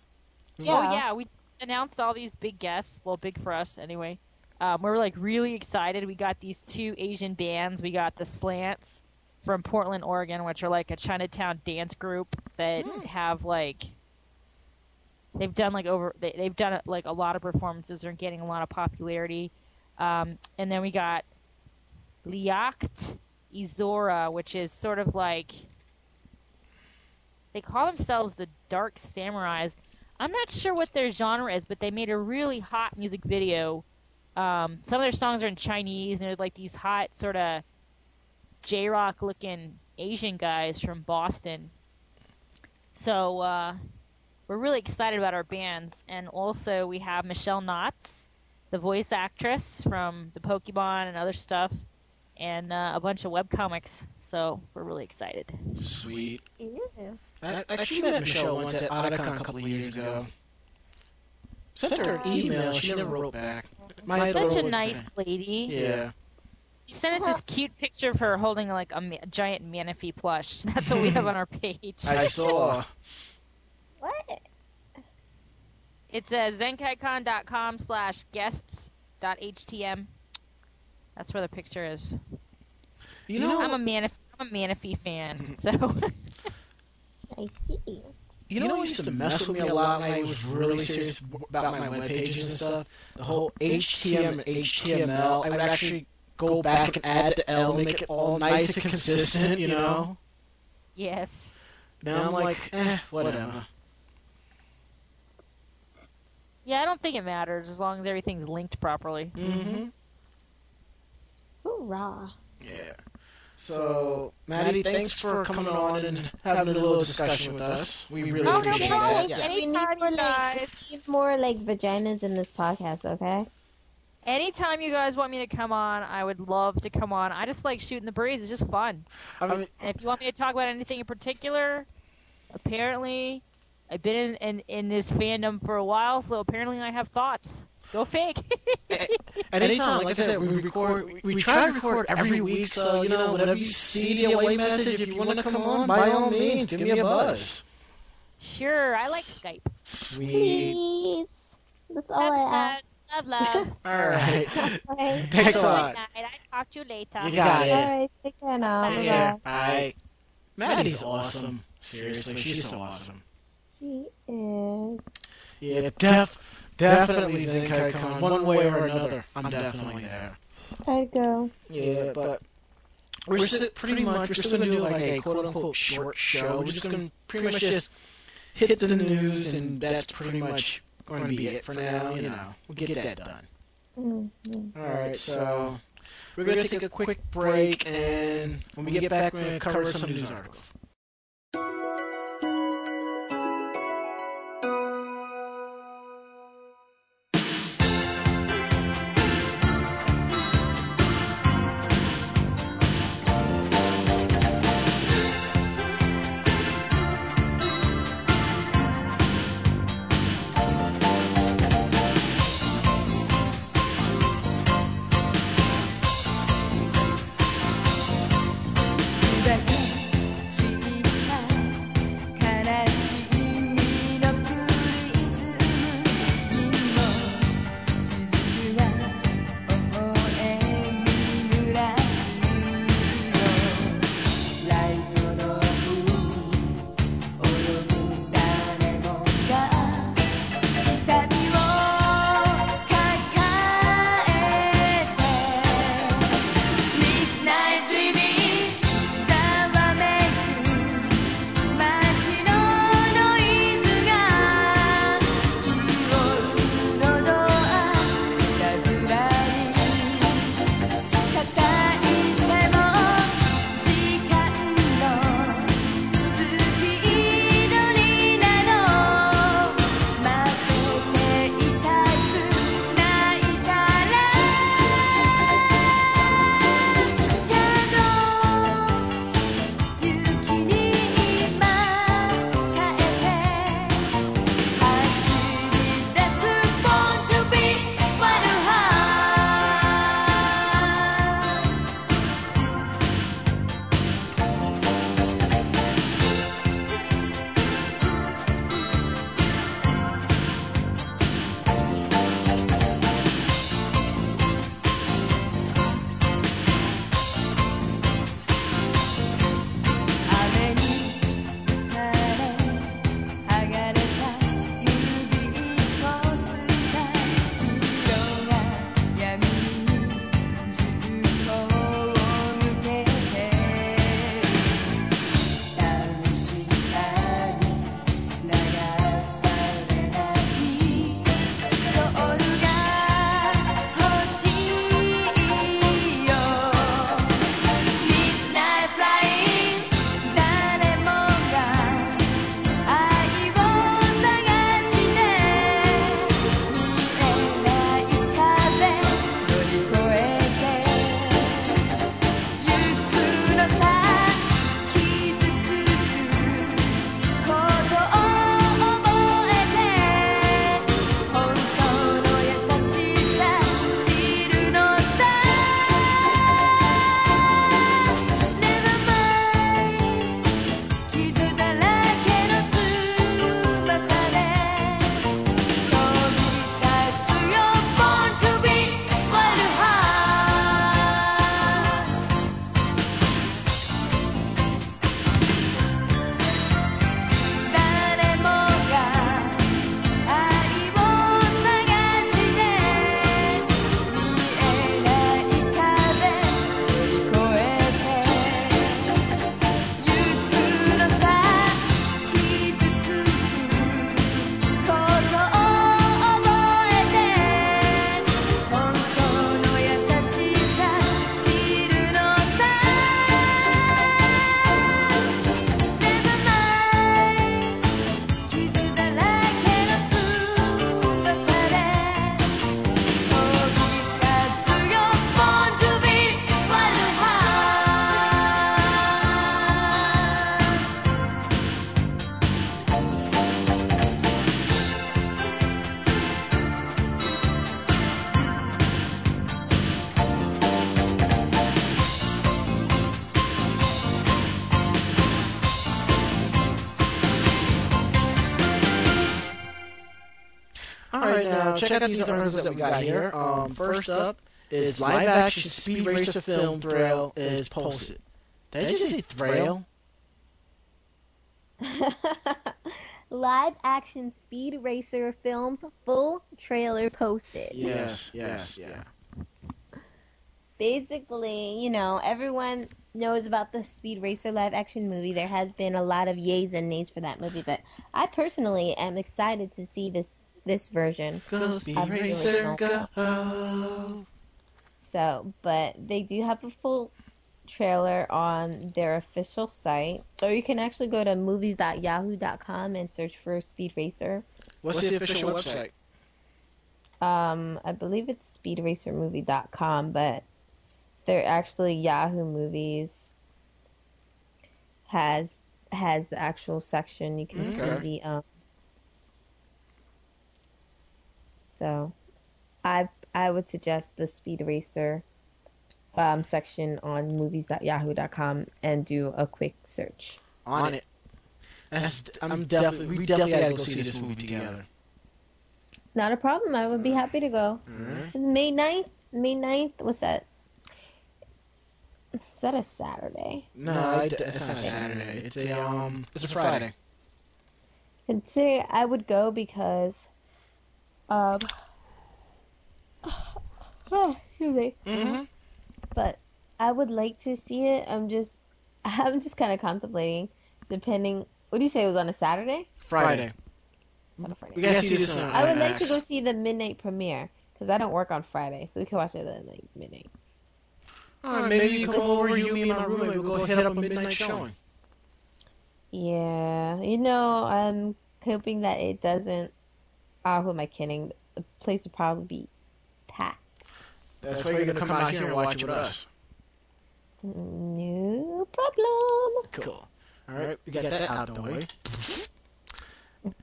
Yeah. Oh yeah, we announced all these big guests. Well, big for us anyway. Um, we're like really excited. We got these two Asian bands. We got the Slants from Portland, Oregon, which are like a Chinatown dance group that have like they've done like over they, they've done like a lot of performances. They're getting a lot of popularity. Um, and then we got Liacht Izora, which is sort of like they call themselves the Dark Samurais. I'm not sure what their genre is, but they made a really hot music video. Um, some of their songs are in Chinese, and they're like these hot sort of J-rock looking Asian guys from Boston. So uh, we're really excited about our bands, and also we have Michele Knotz, the voice actress from the Pokemon and other stuff, and uh, a bunch of webcomics. So we're really excited. Sweet. Ew. I I actually met Michele once at Otakon a couple of years ago. Sent her an email. She never wrote back. My Such a little- nice lady. Yeah. She sent us this cute picture of her holding like a, ma- a giant Manaphy plush. [LAUGHS] That's what we have on our page. I saw. [LAUGHS] What? It's uh, zenkaicon.com slash guests.htm. That's where the picture is. You know, I'm a Manaphy, I'm a Manaphy fan, [LAUGHS] so I see. You know what used to mess with me a lot when I was really serious about my web pages and stuff? The whole HTM and HTML. I would actually go back and add the L, make it all nice and consistent, you know? yes. Now I'm like, eh, whatever. Yeah, I don't think it matters as long as everything's linked properly. Mm-hmm. Hoorah. Yeah. So, Maddie, thanks for coming on and having a little discussion with us. We really Oh, no appreciate problem. that. Yeah. We need Anytime, more like guys. we need more like vaginas in this podcast, okay? Anytime you guys want me to come on, I would love to come on. I just like shooting the breeze. It's just fun. I mean, And if you want me to talk about anything in particular, apparently I've been in, in, in this fandom for a while, so apparently I have thoughts. Go fake. [LAUGHS] And anytime, like I said, we record, we, we try to record every week, so, you know, whenever you see the away message, if you want to come on, by all means, give me a buzz. sure, I like Skype. Sweet. Please. That's all I ask. Love, love. [LAUGHS] All right. [LAUGHS] Okay. Thanks a lot. Good night. I talk to you later. You got it. Alright, take care now. Bye. Bye Yeah, bye. bye. Maddie's awesome. Seriously, she's so awesome. Is. Yeah, def, definitely ZenkaiCon, one way or another. I'm definitely there. I'd go. Yeah, but we're still, pretty much we're still gonna do like a quote unquote short show. We're just gonna pretty much just hit the news, and that's pretty much going to be it for now. You know, we'll get that done. Mm-hmm. All right, so we're gonna take a quick break, and when we get back, we're gonna cover some news articles.「check out these articles that we got here. Um, first up is live action Speed Racer film Thrill is posted. Did I just say Thrill? [LAUGHS] Live action Speed Racer films full trailer posted. Yes, yes, yeah. Basically, you know, everyone knows about the Speed Racer live action movie. There has been a lot of yays and nays for that movie, but I personally am excited to see this this version. Go Speed Racer, go! So, but they do have a full trailer on their official site, or you can actually go to movies.yahoo.com and search for Speed Racer. What's the official website? Um, I believe it's speedracermovie.com, but they're actually Yahoo Movies has has the actual section you can Okay. see the um. So, I I would suggest the Speed Racer um, section on movies.yahoo.com and do a quick search. On it. That's, I'm definitely, we definitely gotta go see this movie together. Not a problem. I would be happy to go. Alright. May 9th? May 9th? What's that? Is that a Saturday? No, it, it's not a Saturday. It's a um, it's a Friday. Consider I would go because, um, [SIGHS] excuse me. Mm-hmm. But I would like to see it. I'm just, [LAUGHS] I'm just kind of contemplating, depending. What do you say? It was on a Saturday? Friday. It's on a Friday. We gotta see this I would like to go see the midnight premiere because I don't work on Friday, so we can watch it at like midnight. Alright, maybe you come over, you, me, and my roommate, we'll go hit up a midnight showing. Yeah, you know, I'm hoping that it doesn't. Ah, who am I kidding? The place would probably be packed. That's why you're gonna come out here and watch it with us. No problem. Cool. Alright, we got that out of the way.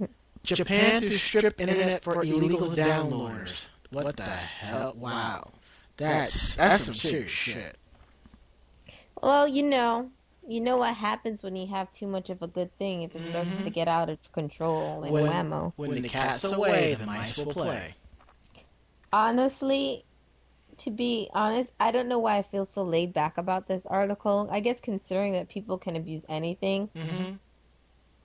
[LAUGHS] Japan to strip internet for illegal downloaders. What the hell? Wow. That's that's some serious shit. Well, you know, you know what happens when you have too much of a good thing if it starts to get out of control and When- whammo. When the cat's away, the mice will play. Honestly, to be honest, I don't know why I feel so laid back about this article. I guess considering that people can abuse anything. Mm-hmm.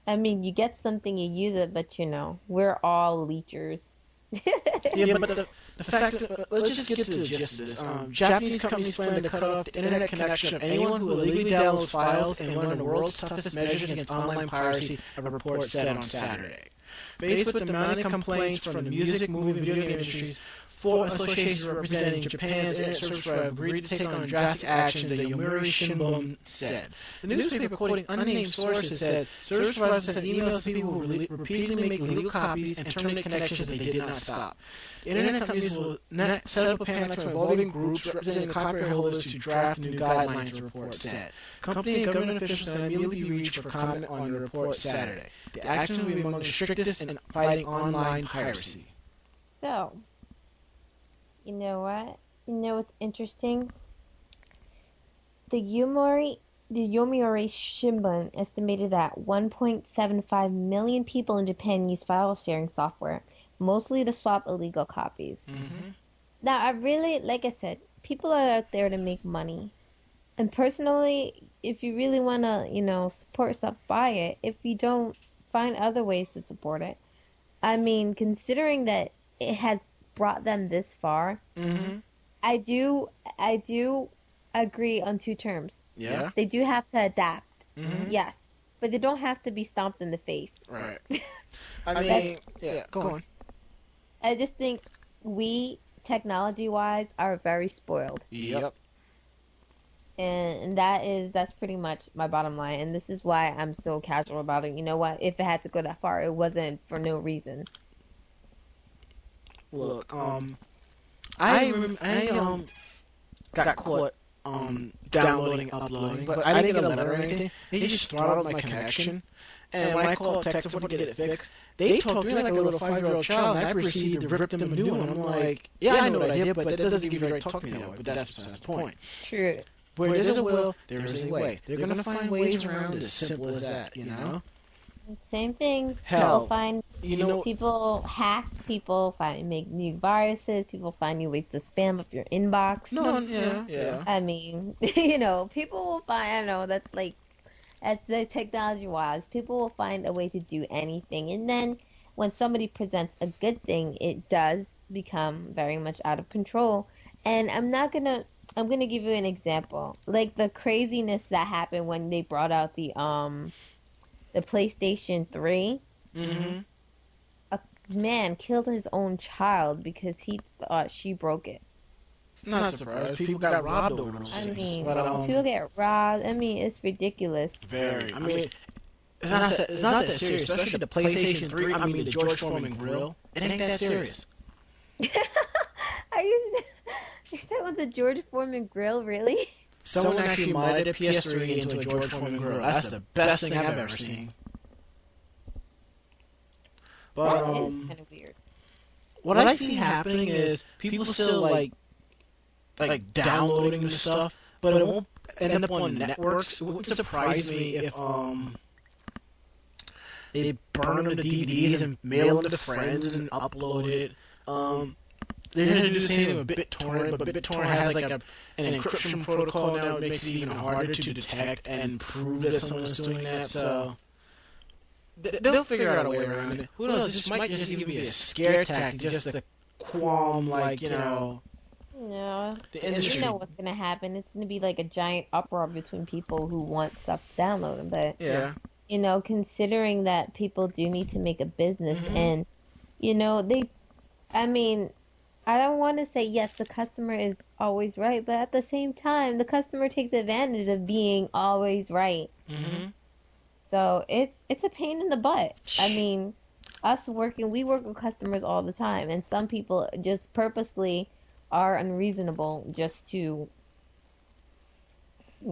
I mean, you get something, you use it, but you know, we're all leechers. [LAUGHS] Yeah, but the, the fact that, uh, let's just get to the gist of this. Um, Japanese companies plan to cut off the internet connection of anyone who illegally downloads files in one of the world's toughest measures against online piracy, a report said on Saturday. Faced with the mounting complaints from the music, movie, and video game industries, four associations representing Japan's internet service provider agreed to take on drastic action, the Yomiuri Shimbun said. The newspaper, quoting unnamed sources, said service providers sent emails to people who re- repeatedly make illegal copies and terminate connections that they did not stop. Internet companies will not set up a panel involving groups representing copyright holders to draft new guidelines, the report said. Company and government officials can immediately be reached for comment on the report Saturday. The action will be among the strictest in fighting online piracy. So, you know what? You know what's interesting? The Yomori, the Yomiuri Shimbun estimated that 1.75 million people in Japan use file sharing software, mostly to swap illegal copies. Mm-hmm. Now, I really, like I said, people are out there to make money. And personally, if you really want to, you know, support stuff, buy it. If you don't, find other ways to support it. I mean, considering that it has brought them this far, Mm-hmm. I do, I do agree on two terms. Yeah. They do have to adapt, Mm-hmm. yes, but they don't have to be stomped in the face. Right. [LAUGHS] I mean, yeah. Go on. I just think we, technology wise, are very spoiled. Yep. and, and that is that's pretty much my bottom line and this is why i'm so casual about it you know what if it had to go that far it wasn't for no reason Look, um, I rem- I um got caught um downloading, uploading, but I didn't get a letter or anything. They just throttled my connection, and when I called tech support to get it fixed, they talked to me like a little five-year-old child, and I proceeded to rip them a new one. I'm like, yeah, I know what I did, but that doesn't give you the right to talk to me that way. But that's besides the point. true Where there's a will, there is a way. They're gonna find ways around as simple as that, you know. Same thing. Hell, people find You know, people hack, people find make new viruses, people find new ways to spam up your inbox. no, yeah, yeah. I mean, [LAUGHS] you know, people will find. I don't know. That's like, as the technology wise. People will find a way to do anything, and then when somebody presents a good thing, it does become very much out of control. And I'm not gonna. I'm gonna give you an example, like the craziness that happened when they brought out the um, the PlayStation Three. Mm-hmm. Man killed his own child because he thought she broke it. Not surprised. People got robbed over those I things. mean, but, um, people get robbed. I mean, it's ridiculous. very. I mean, it's not, that, it's not that serious, especially the PlayStation 3. I mean, the George Foreman grill. It ain't that serious. [LAUGHS] Are you? You're talking about the George Foreman grill, really? Someone actually modded a PS3 into a George Foreman grill. That's the best thing I've ever seen. But That is um, kind of weird. what I see happening is people still like like downloading the stuff, but it won't end up on networks. It wouldn't surprise me if um they burn them to DVDs and mail them to friends and upload it. Um, they're gonna do the same thing with BitTorrent, but BitTorrent has like a, an encryption protocol now. It makes it even harder to detect and prove that someone's doing that. So. They'll figure out a way around it. Who knows? This might just even be a scare tactic, just to qualm, like you know, No, the you know what's gonna happen. It's gonna be like a giant uproar between people who want stuff downloaded. But Yeah. you know, considering that people do need to make a business, Mhm. and you know, they, I mean, I don't want to say yes, the customer is always right, but at the same time, the customer takes advantage of being always right. Mm-hmm. So it's it's a pain in the butt. I mean, us working, we work with customers all the time, and some people just purposely are unreasonable just to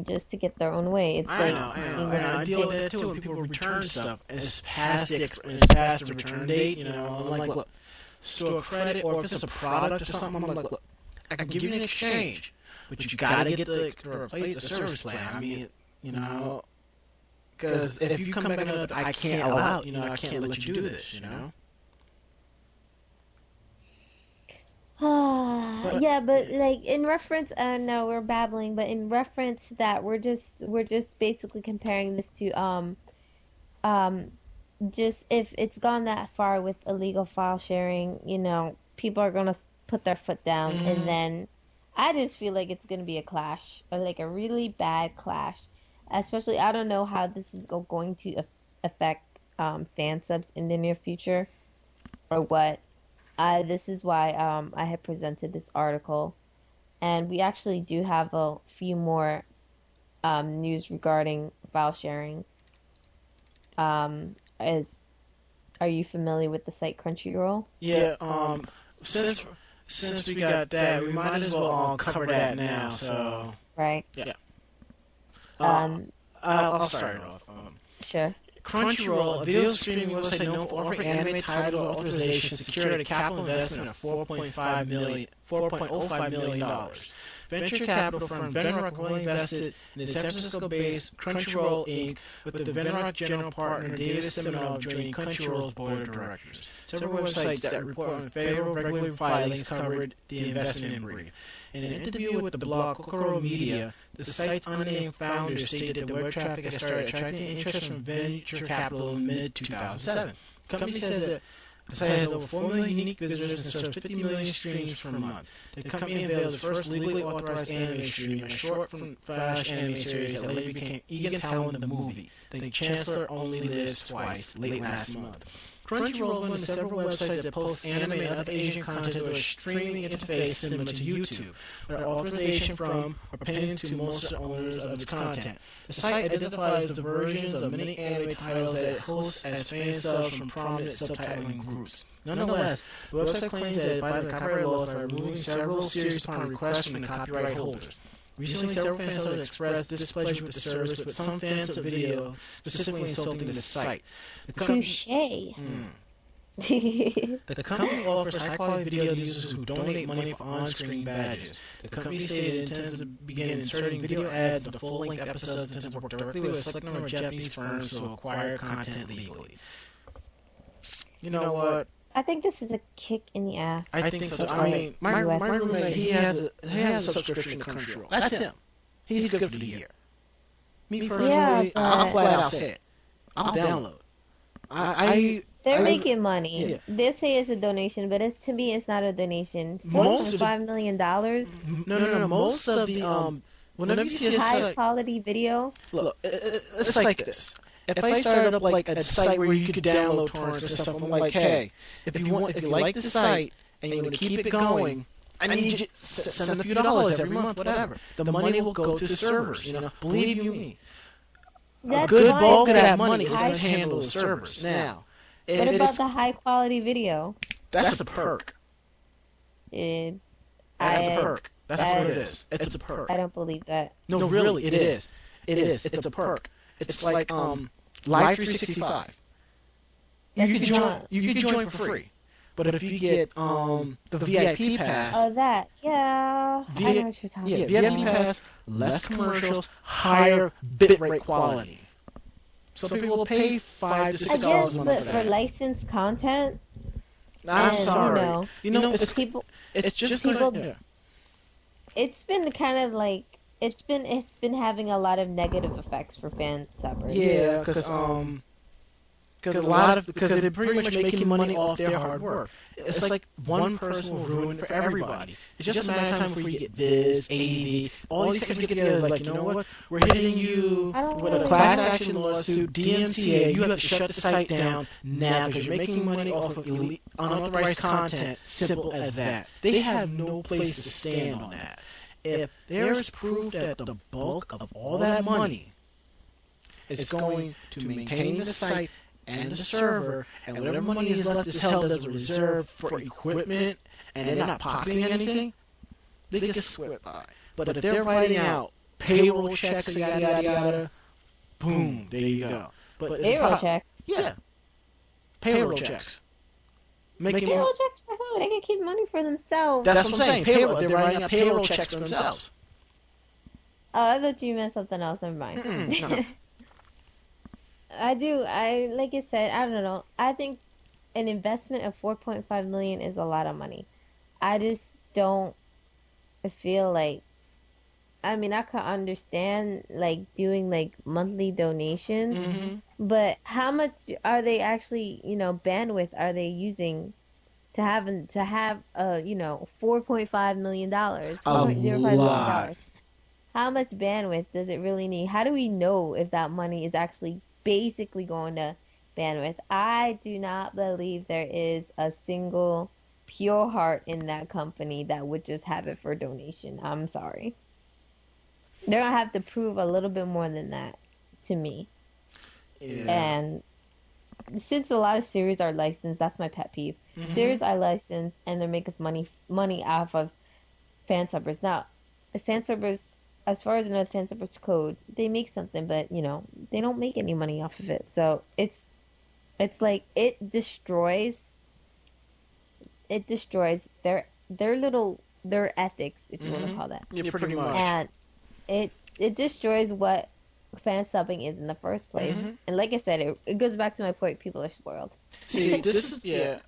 just to get their own way. It's I like know, I you know, I know. I deal with they- that too when people return stuff. and It's past the exp- it's past the return date. You know, I'm like, look, store credit, or if it's a product or something, I'm like, look, I can give you an exchange, but you gotta get the the, replace, the service plan. I mean, you know, because if you come back and look, I can't allow, you know, I can't let you do this. You know. [SIGHS] But- yeah, but like in reference, uh, no, we're babbling, but in reference to that we're just we're just basically comparing this to um, um, just if it's gone that far with illegal file sharing, you know, people are gonna put their foot down, Mhm. and then I just feel like it's gonna be a clash, or like a really bad clash. Especially, I don't know how this is going to affect um, fan subs in the near future, or what. Uh, this is why um, I had presented this article, and we actually do have a few more um, news regarding file sharing. Um, is are you familiar with the site Crunchyroll? Yeah. Um. Since since we got that, we might as well um, cover that now. So. Right. Yeah. Um, I'll, I'll start it off. Um, sure. Crunchyroll, a video streaming website known for offering anime titles or authorization, secured a capital investment of 4.5 million, 4.05 million dollars. Venture capital firm Venrock will invested in the San Francisco-based Crunchyroll Inc. with the Venrock general partner David Seminole joining Crunchyroll's board of directors. Several websites that report on federal regulatory filings covered the investment in brief. In an interview with the blog Kokoro Media, the site's unnamed founder stated that the web traffic has started attracting interest from venture capital in mid-2007. The company says that the site has over 4 million unique visitors and serves 50 million streams per month. The company unveiled its first legally authorized anime stream, a short from Flash anime series that later became Eagle Talon the movie. The Chancellor Only Lives Twice, late last month. Crunchyroll is one of several websites that posts anime and other Asian content to a streaming interface similar to YouTube, with authorization from or paying to most owners of its content. The site identifies the versions of many anime titles that it hosts as fan subs from prominent subtitling groups. Nonetheless, the website claims that it violated copyright laws by removing several series upon request from the copyright holders. Recently, several fans have expressed displeasure with the service, with some fans of video specifically insulting the site. [LAUGHS] [LAUGHS] The company- Touche. Hmm. The company offers high-quality video to users who donate money for on-screen badges. The company stated it intends to begin inserting video ads into full-length episodes and to work directly with a select number of Japanese firms to acquire content legally. You know what? I think this is a kick in the ass. I think so. I mean, my, US. my roommate, he has a, he has a subscription to Crunchyroll. That's him. He's He's good for the year. Me personally, Yeah, I'll but- flat out say it. I'll download. I, They're I, making money. yeah. They say it's a donation, but it's to me, it's not a donation. Four Most point of the- five million dollars, no, no, no. no. Most of the um, whenever you see a high site, quality video. look, it- it- it's like this. If I started up like a site where you could download torrents and stuff, I'm like, hey, if you want, if you like the site and you want to keep it going, I need you to send a few dollars every month, whatever. The money will go to the servers. You know, believe you me. A That's good fine, bulk of that money is high- going to handle the servers. Now, it, What about the high quality video? that's a perk. It, That's I, a perk. That's that- what it is. It's a perk. I don't believe that. No, really, it is. It is. It's a perk. It's like um, Live 365. You That's can join. You can join for free. But if you get um the VIP pass, Oh, that. Yeah. I V- know what you're talking yeah, about. VIP pass, less commercials, higher bitrate quality. So people will pay five to I six dollars guess, a month but for for licensed content, I'm and, sorry. You know, You know, it's it's people. it's just people- like, yeah. It's been kind of like it's been it's been having a lot of negative effects for fan subbers. Yeah, because um, because a lot of because they're pretty much making money off their hard work. It's like one person will ruin it for everybody. It's just a matter of time before you get this, AV, all these companies get together. Like, you know what? We're hitting you with a class like- action lawsuit, DMCA. You have to shut the site down now because you're making money off of elite, unauthorized content. Simple as that. They have no place to stand on that. If there's proof that the bulk of all that money is going to maintain the site and the server, and whatever money is left is held as a reserve for equipment, and they're not pocketing anything, they get swept by. But if they're writing out payroll checks and yada yada yada, boom, there you go. But Payroll not- checks. yeah, payroll checks. Making Payroll checks for who? They can keep money for themselves. that's what I'm saying. Payroll. They're writing out payroll checks for themselves. Oh, I thought you meant something else. Never mind. Mm, no. [LAUGHS] I do. I like I said. I don't know. I think an investment of 4.5 million is a lot of money. I just don't feel like. I mean, I could understand like doing like monthly donations, Mhm. but how much are they actually? You know, bandwidth are they using? To have an- to have uh you know four point five million dollars, A lot. How much bandwidth does it really need? How do we know if that money is actually basically going to bandwidth? I do not believe there is a single pure heart in that company that would just have it for donation. I'm sorry. They're gonna have to prove a little bit more than that to me. Yeah. And since a lot of series are licensed, that's my pet peeve. Mhm. Series are licensed and they're making money money off of fan subbers. Now, the fan subbers, as far as I know, the fan subbers code, they make something, but you know, they don't make any money off of it. So it's it's like it destroys it destroys their their little their ethics, if you want to call that Yeah, pretty much. and it it destroys what fan subbing is in the first place. Mhm. And like I said, it, it goes back to my point: people are spoiled. See, [LAUGHS] this is yeah.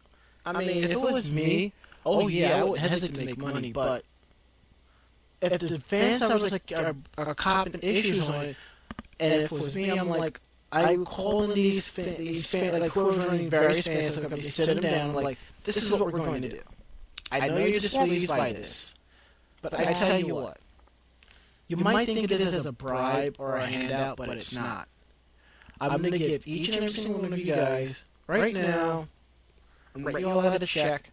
I mean, if it was me, oh yeah, I would hesitate to make money, but if the fan subbers like are, are copping issues on it, and if it was me, I'm like, I would call in these fan, these fan, like whoever's running various fan sub companies, sit them down, I'm like, this is what we're going to do. I know you're displeased by this, but I tell you what, you might think of this as a bribe or a handout, but it's not. I'm going to give each and every single one of you guys right now. I'm writing you all out a check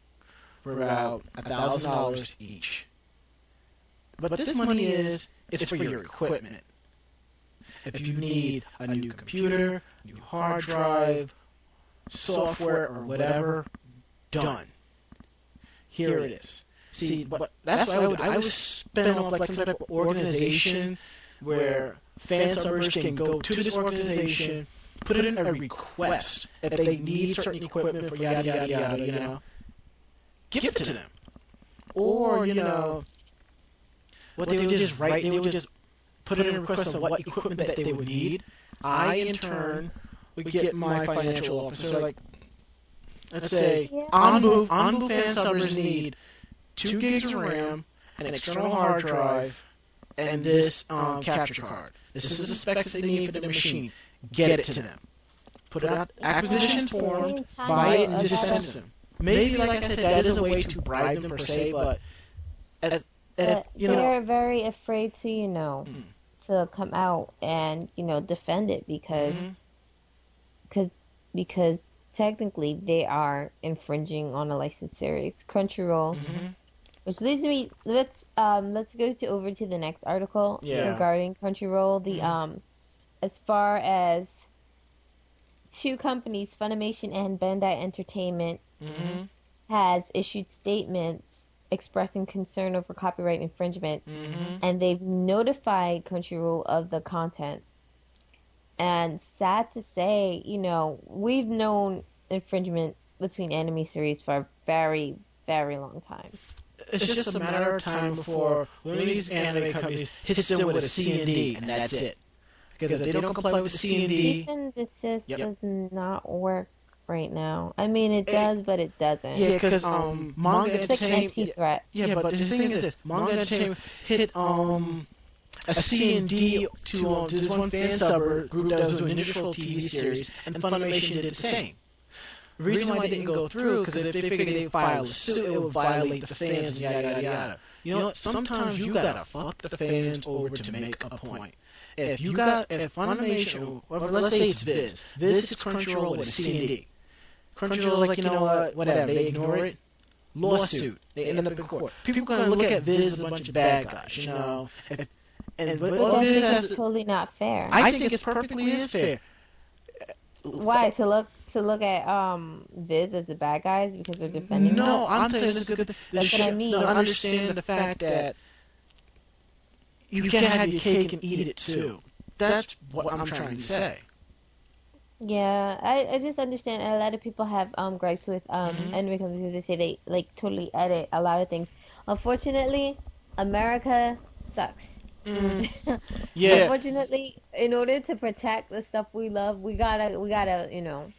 for about a thousand dollars each. But this money is it's for your equipment. If you need a new computer, new hard drive, software, or whatever, done. Here it is. See, but that's why I would, I would spin off like some type of organization where fan subbers can go to this organization, put it in a request if they need certain equipment for yada yada yada, you know, give it to them. Or you know, what they would just write, they would just put in a request of what equipment that they would need. I in turn would get my financial officer like. Let's say Yeah. Onbu Onbu fan subbers need two gigs of RAM, an external hard drive, and this um, capture card. This is the specs that they need for the machine. Get it to them. Put it out acquisition form, buy it, and just send it to them. Maybe, like I said, that is a way to bribe them per se, but as, as, But you know, they're very afraid to, you know, Mm. to come out and you know defend it because Mhm. cause, because technically they are infringing on a licensed series. Crunchyroll, Mhm. Which leads me let's um let's go to over to the next article Yeah. regarding Crunchyroll. The Mhm. um as far as two companies, Funimation and Bandai Entertainment, Mhm. has issued statements expressing concern over copyright infringement Mhm. and they've notified Crunchyroll of the content. And sad to say, you know, we've known infringement between anime series for a very, very long time. It's just a matter of time before one of these anime companies hits them with a C and D, and that's it. Because if they don't comply with the C and D, Cease and desist Yep. does not work right now. I mean, it It- does, but it doesn't. yeah, because um, manga it's like an entertainment, IP threat. yeah, but the thing is this: manga entertainment hit um a C and D to um, to this one fan sub group that was doing an initial TV series, and Funimation did the same. The reason why it didn't go through because if they figured they file a suit, it would violate the fans and yada yada yada. You know, what? sometimes you gotta fuck the fans over to make a point. If you got if Funimation, or let's say it's Viz, Viz hits Crunchyroll with a C and D. Crunchyroll's like, you know what, whatever, they ignore it. Lawsuit. They end up in court. People gonna look at Viz as a bunch of bad guys, you know. If, and but, Which but I Viz has, is totally not fair. I think it's perfectly is fair. Why to look to look at um Viz as the bad guys because they're defending them? No, I'm saying this is good. That's what I mean. No, understand the fact that you can't have your cake and eat it too. That's what I'm trying to say. Yeah, I, I just understand a lot of people have um gripes with um Mhm. anime companies because they say they like totally edit a lot of things. Unfortunately, America sucks. [LAUGHS] Yeah. Unfortunately, in order to protect the stuff we love, we gotta we gotta you know.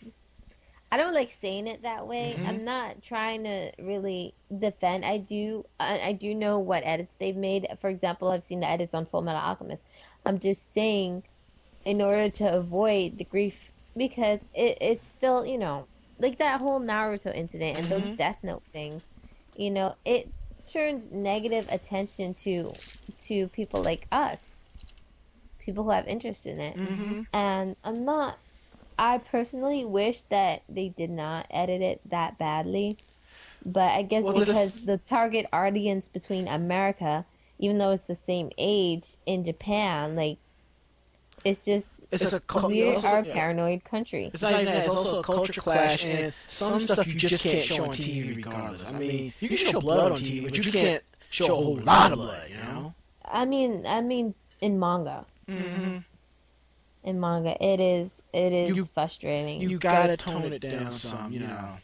I don't like saying it that way. Mhm. I'm not trying to really defend. I do I, I do know what edits they've made. For example, I've seen the edits on Full Metal Alchemist. I'm just saying, in order to avoid the grief, because it it's still you know like that whole Naruto incident and Mhm. those Death Note things. You know, it turns negative attention to to people like us, people who have interest in it. Mm-hmm. And I'm not. I personally wish that they did not edit it that badly, but I guess Well, the- because the target audience between America, even though it's the same age in Japan, like it's just It's a cul- we also- are a yeah. paranoid country. It's not even that. It's also a culture clash, and some stuff you just can't show on TV regardless. I mean, you can show blood on TV, but you can't show a whole lot of blood, you know? I mean, I mean, in manga, Mm-hmm. In manga, it is it is You- frustrating. You gotta tone it down some, you know.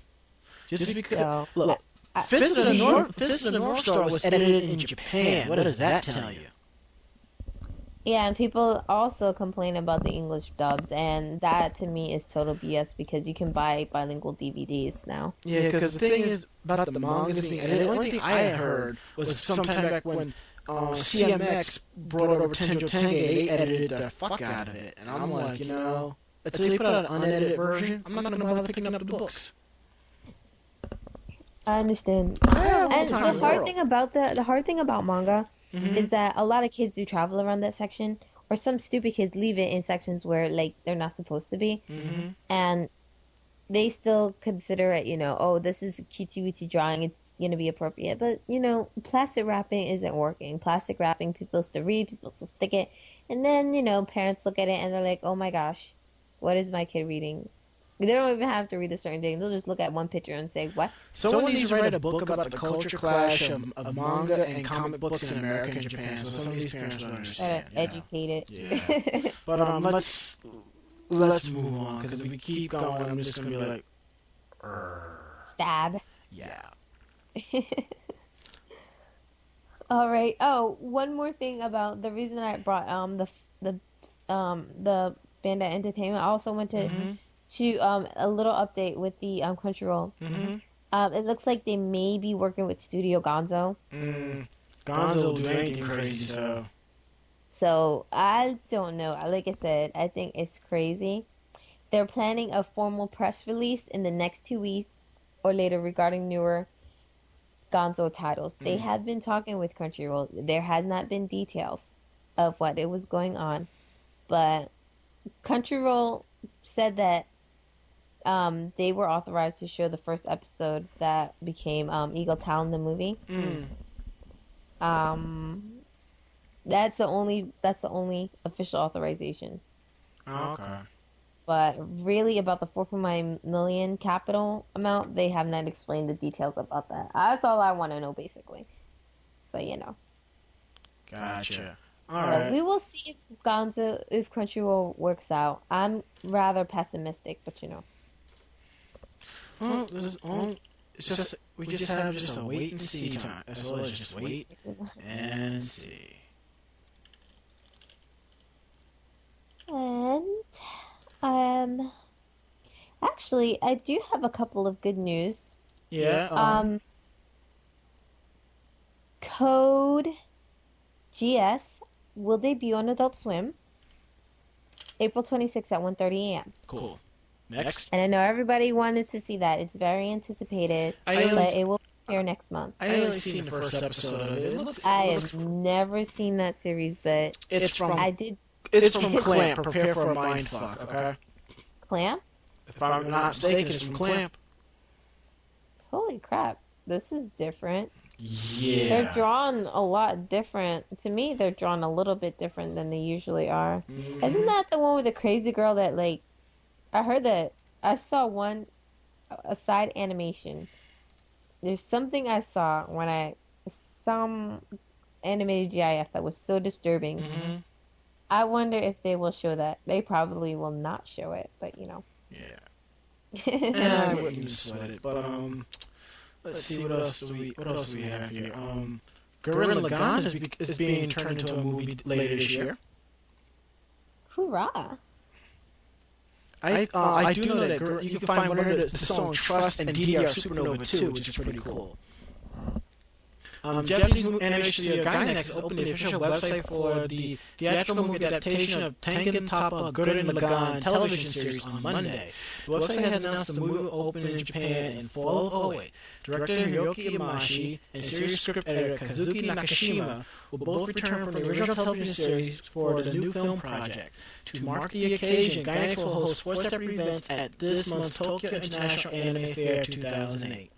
Just because. So, Look, I- Fist of the North, Fist of the North Star was edited in Japan. What does that tell you? Yeah, and people also complain about the English dubs, and that to me is total BS because you can buy bilingual DVDs now. Yeah, because the thing is about the mangas being edited. The only thing I had heard was sometime back when uh, CMX brought over Tenjo Tenge, they edited the fuck out of it, and I'm like, you know, until they put out an unedited version, I'm not gonna bother picking up the books. I understand. I have all And the the hard world. thing about the the hard thing about manga Mhm. is that a lot of kids do travel around that section, or some stupid kids leave it in sections where like they're not supposed to be, Mhm. and they still consider it, you know, oh, this is a cutesy witty drawing, it's gonna be appropriate. But you know, plastic wrapping isn't working. Plastic wrapping, people still read, people still stick it, and then you know, parents look at it and they're like, oh my gosh, what is my kid reading? They don't even have to read a certain thing. They'll just look at one picture and say, "What?" Someone needs to write a book about the culture clash of, of manga and comic books in America and Japan, so some of these parents will Gotta understand. you know. it. Yeah. [LAUGHS] But um, let's let's move on because if we keep going, I'm just gonna be like, "Urgh." Stab. yeah. [LAUGHS] All right. Oh, one more thing about the reason I brought um the the um the Bandai Entertainment. I also went to Mhm. to um a little update with the um Crunchyroll. Mm-hmm. Um, it looks like they may be working with Studio Gonzo. Mm. Gonzo will do anything crazy, so So I don't know. Like I said, I think it's crazy. They're planning a formal press release in the next two weeks or later regarding newer Gonzo titles. They have been talking with Crunchyroll. There has not been details of what it was going on, but Crunchyroll said that um, they were authorized to show the first episode that became um, Eagle Talon, the movie. mm. Um, that's the only that's the only official authorization. Oh, okay. But really, about the 4.9 million capital amount, they have not explained the details about that. That's all I want to know, basically. So you know, Gotcha. All But right. we will see if Gonzo if Crunchyroll works out. I'm rather pessimistic, but you know, Well, this is all. It's just we just have just a wait and see time. As well as just wait and see. and um, actually, I do have a couple of good news. Yeah. Um, Code Geass will debut on Adult Swim April 26th at 1:30 a.m. cool. Next. And I know everybody wanted to see that. It's very anticipated, I only- but it will be here next month. I only seen the first episode of it. It looks. It I looks have never seen that series, but it's from. I did It's from Clamp. Prepare for a mind fuck. Okay. Clamp. If I'm not mistaken, it's from Clamp. Holy crap! This is different. Yeah. They're drawn a lot different. To me, they're drawn a little bit different than they usually are. Mhm. Isn't that the one with the crazy girl that like? I heard that I saw one a side animation. There's something I saw when I some animated GIF that was so disturbing. Mhm. I wonder if they will show that. They probably will not show it, but you know. Yeah. [LAUGHS] And I wouldn't sweat it, but um, let's see what else do we what else do we have here. Um, Gurren Lagann is, be, is being turned into a movie later this year. Hoorah! I uh, I do know that Gurren, you can find one of the, the song Trust and DDR Supernova 2, which is pretty cool. Um, Japanese animation studio Gainax opened the official website for the theatrical movie adaptation of Tengen Toppa Gurren Lagann television series on Monday. The website has announced the movie will open in Japan in fall of 08. Director Hiroki Imaishi and series script editor Kazuki Nakashima will both return from the original television series for the new film project. To mark the occasion, Gainax will host four separate events at this month's Tokyo International Anime Fair 2008.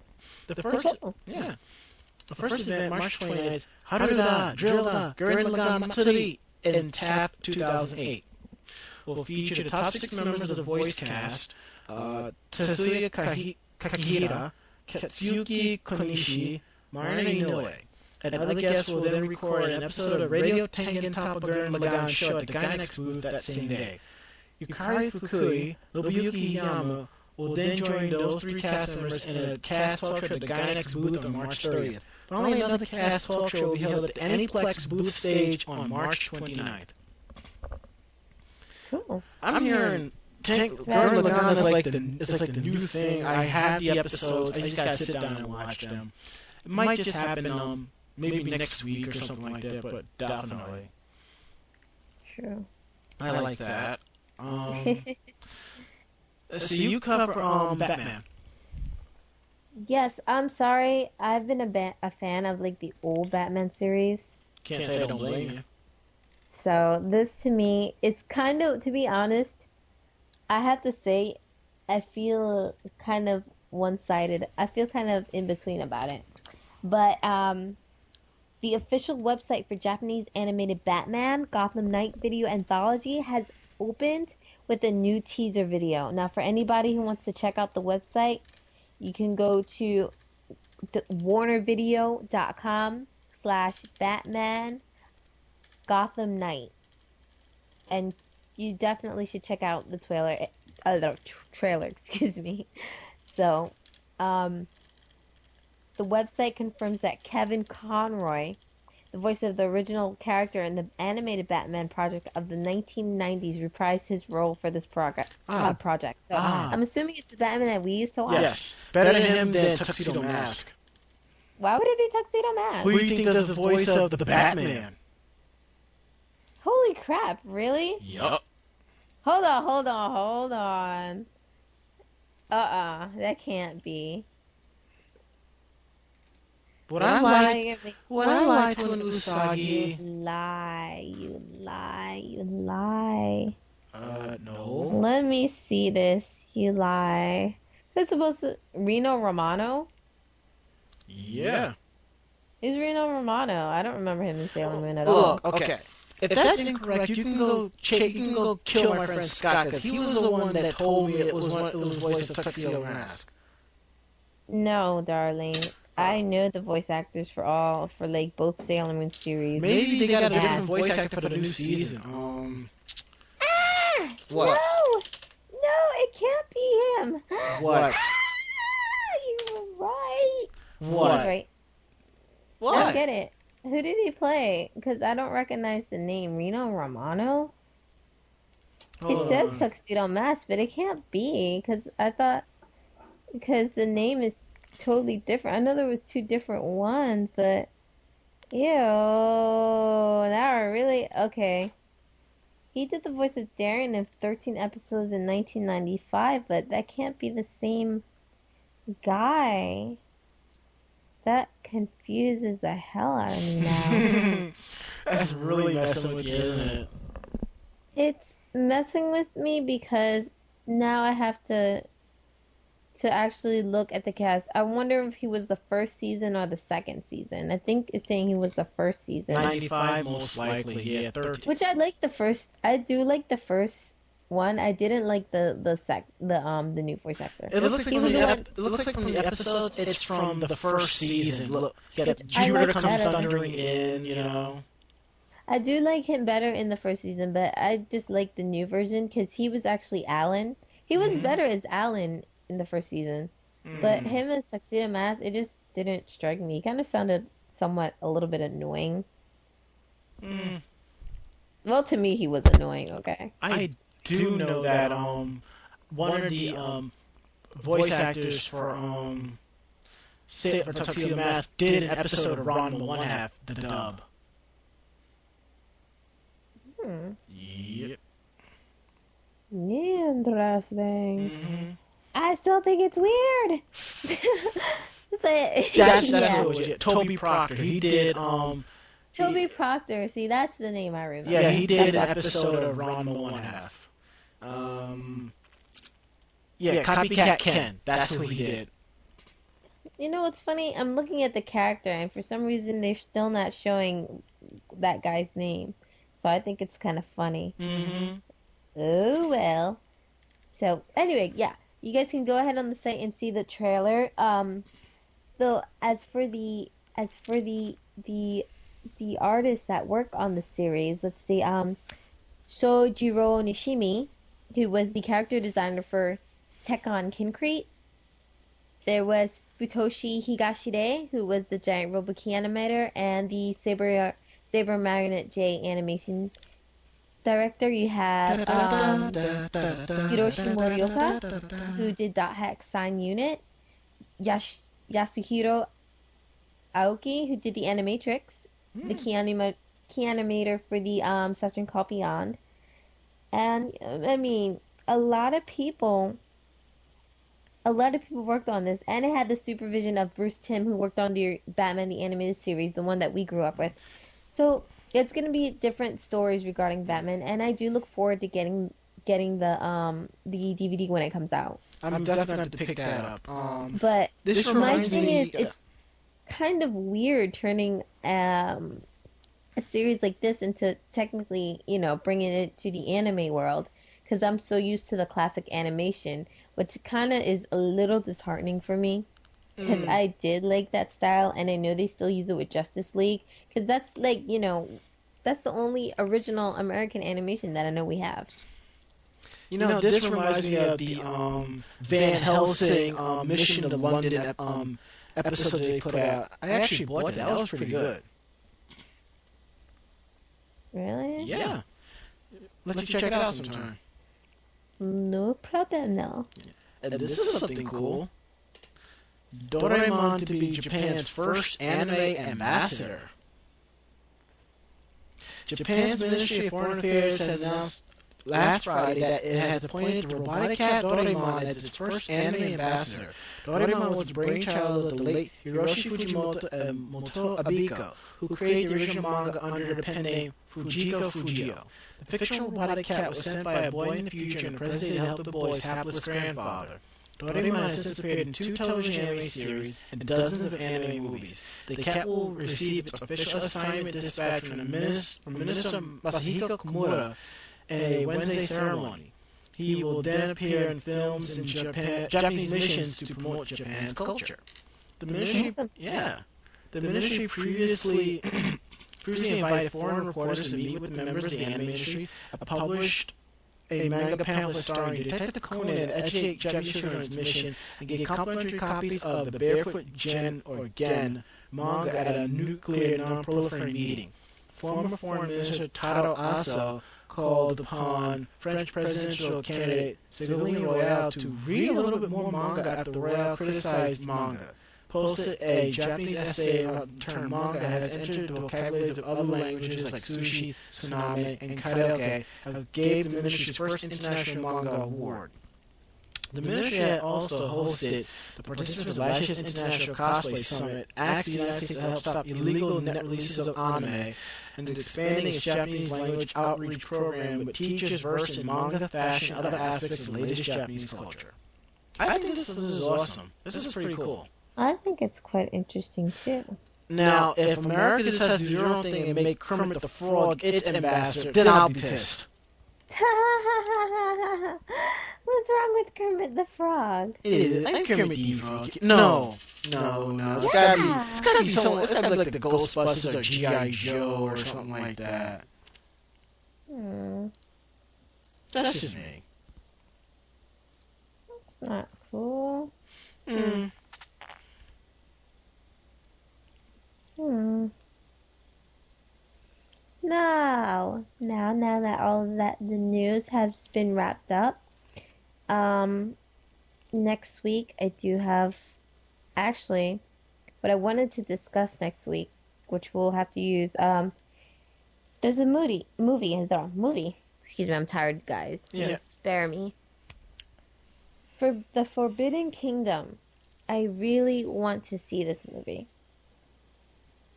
The first, yeah. The first event, March 29th, Haruda, Drillda, Gurren Lagann Matsuri in TAF 2008. Will feature the top six members of the voice cast, uh, Tetsuya Kakihira, Katsuki Konishi, Marina Inoue. And other guests will then record an episode of Radio Tengen Toppa Gurren Lagann show at the Gainax booth that same day. Yukari Fukui, Nobuyuki Hiyama will then join those three cast members in a cast talk at the Gainax booth on March 30th. Finally, another cast talk show will be held at the Aniplex booth stage on March 29th. Cool. I'm hearing Tank Gurren Lagann is like the is like the new thing. I have the episodes. I just gotta sit down and watch them. It might just happen um maybe next week or something like that, but definitely True. I like that. Um, [LAUGHS] let's see. You cover um Batman. Yes, I'm sorry. I've been a, ba- a fan of like the old Batman series. Can't say I don't blame you. So this to me, it's kind of to be honest, I have to say, I feel kind of one-sided. I feel kind of in between about it. But um, the official website for Japanese animated Batman Gotham Knight video anthology has opened with a new teaser video. Now, for anybody who wants to check out the website, you can go to the warnervideo.com slash batman gotham knight and you definitely should check out the trailer. Uh, the trailer, [LAUGHS] excuse me. So, um, the website confirms that Kevin Conroy, the voice of the original character in the animated Batman project of the 1990s, reprised his role for this prog- Ah. uh, project. So Ah. I'm assuming it's the Batman that we used to watch. Yes, better him than Tuxedo Mask. Why would it be Tuxedo Mask? Who do you think does the voice of the Batman? Holy crap! Really? Yup. Hold on, hold on, hold on. Uh-uh, that can't be. What I are like, gonna what I like to an You Usagi. lie, you lie, you lie. Uh, no. Let me see this. You lie. Who's supposed to Rino Romano? Yeah. Who's Rino Romano? I don't remember him in Sailor Moon at all. Look, okay. If that's incorrect, you can go check. You can go kill my friend Scott because he was the one that told me it was one. It was the voice of Tuxedo Mask. No, darling. I know the voice actors for all for like both Sailor Moon series. Maybe they got a Yeah. different voice actor for the new season. Um, Ah! What? No! No, it can't be him. What? Ah, you were right. I was what? right. I What? don't get it. Who did he play? Because I don't recognize the name. Rino Romano? He Hold says on. Tuxedo Mask, but it can't be because I thought because the name is totally different. I know there was two different ones, but ew, now I really okay. He did the voice of Darien in 13 episodes in 1995, but that can't be the same guy. That confuses the hell out of me [LAUGHS] now. That's really messing with you, isn't it? it's messing with me because now I have to to actually look at the cast. I wonder if he was the first season or the second season. I think it's saying he was the first season. Ninety-five, most likely. Yeah, thirteen. Which I like the first I do like the first one. I didn't like the the sec the um the new voice actor. It looks like from the the ep- it looks like from the episodes. It's from the first season. Look, yeah, Which I Jupiter like comes better. thundering in. You know. I do like him better in the first season, but I just like the new version because he was actually Alan. He was Mhm. better as Alan in the first season. But Mm. him as Tuxedo Mask, it just didn't strike me. He kind of sounded somewhat a little bit annoying. Mm. Well, to me, he was annoying. Okay. I do know that um one of the um voice actors for um Sa- for Tuxedo Mask did an episode of Ranma One Half, the dub. Hmm. Yep. Interesting. hmm I still think it's weird. [LAUGHS] but That's that's yeah. what it was. Yeah, Toby Proctor. He did um Toby Proctor. See, that's the name I remember. yeah he did an episode of Ranma One Half. Um. Yeah, Copycat Ken. That's who he did. You know what's funny? I'm looking at the character, and for some reason, they're still not showing that guy's name. So I think it's kind of funny. Mm-hmm. Oh well. So anyway, yeah, you guys can go ahead on the site and see the trailer. Um, though as for the as for the the the artists that work on the series, let's see. Um, Shojiro Nishimi, who was the character designer for Tekkonkinkreet. There was Futoshi Higashide, who was the giant Roboki animator, and the Saber Saber Marionette J animation director. You have um, Hiroshi Morioka, who did Dot Hack Sign Unit, Yash- Yasuhiro Aoki, who did the Animatrix, the key, anima- key animator for the um, Saturn Call Beyond. And, I mean, a lot of people, a lot of people worked on this, and it had the supervision of Bruce Timm, who worked on the Batman the Animated Series, the one that we grew up with. So, it's going to be different stories regarding Batman, and I do look forward to getting getting the um the DVD when it comes out. I'm definitely going to pick that up. Um, But this my reminds thing me. is, it's kind of weird turning um, a series like this into technically, you know, bringing it to the anime world because I'm so used to the classic animation, which kind of is a little disheartening for me because Mm. I did like that style and I know they still use it with Justice League because that's like, you know, that's the only original American animation that I know we have. You know, this reminds me of the um, Van Helsing um, Mission to London ep- um, episode they put out. I actually bought that. That was pretty good. Really? Yeah. Let you check it out sometime. No problem, no. And this is something cool. Doraemon to be Japan's first anime ambassador. Japan's Ministry of Foreign Affairs has announced last Friday that it has appointed the robotic cat Doraemon as its first anime ambassador. Doraemon was the brainchild of the late Hiroshi Fujimoto and Motoo Abiko, who created the original manga under the pen name Fujiko Fujio. The fictional robotic cat was sent by a boy in the future and president to help the boy's hapless grandfather. Doraemon has since appeared in two television anime series and dozens of anime movies. The cat will receive its official assignment dispatch from, the minister, from Minister Masahiko Komura in a Wednesday ceremony. He will then appear in films and Japan, Japanese missions to promote Japan's culture. The ministry, Awesome. yeah, the ministry previously [CLEARS THROAT] previously invited foreign reporters to meet with members of the anime industry, uh, published a manga pamphlet starring Detective Conan and educate Japanese children on its mission, and get complimentary copies of the Barefoot Gen or Gen manga at a nuclear non-proliferating meeting. Former Foreign Minister Taro Aso called upon French presidential candidate Ségolène Royal to read a little bit more manga after the Royal criticized manga. Posted a Japanese essay about the term manga has entered the vocabularies of other languages like sushi, tsunami, and karaoke, and gave the ministry's first international manga award. The ministry had also hosted the participants of last year's International Cosplay Summit, asked the United States to help stop illegal net releases of anime, and expanding its Japanese language outreach program with teachers versed in manga, fashion, and other aspects of the latest Japanese culture. I think this is awesome. This is pretty cool. I think it's quite interesting too. Now, if America decides to do their own thing and make Kermit the Frog its ambassador, then I'll be pissed. [LAUGHS] What's wrong with Kermit the Frog? It is. I'm Kermit the Frog. No, no, no. It's gotta be. It's gotta be someone. It's gotta be like the Ghostbusters or GI Joe or something like that. Hmm, That's just me. it's not cool. Mm. Hmm. Now, now, now that all of that the news has been wrapped up, um, next week I do have actually what I wanted to discuss next week, which we'll have to use. Um, there's a movie, movie, the movie. Excuse me, I'm tired, guys. Yeah. Just spare me. For the Forbidden Kingdom, I really want to see this movie.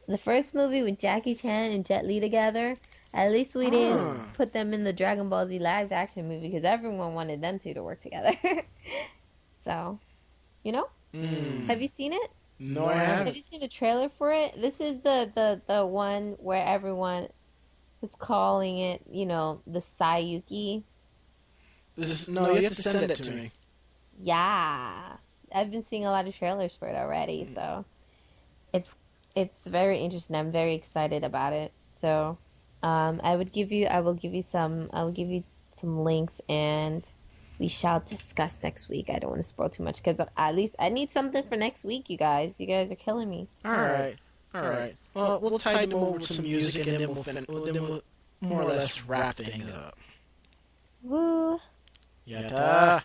The first movie with Jackie Chan and Jet Li together, at least we didn't Ah. put them in the Dragon Ball Z live action movie because everyone wanted them two to work together. [LAUGHS] so, you know, Mm. have you seen it? No, I haven't. haven't. you seen the trailer for it? This is the the the one where everyone is calling it, you know, the Saiyuki. This is, no, you have to send it to me. Yeah, I've been seeing a lot of trailers for it already, so it's it's very interesting. I'm very excited about it. So, um, I would give you, I will give you some, I will give you some links, and we shall discuss next week. I don't want to spoil too much because at least I need something for next week. You guys, you guys are killing me. All right, all right. Well, we'll tie them over with some music, and then we'll, fin- well, then we'll more or less wrap things up. Woo! Yatta.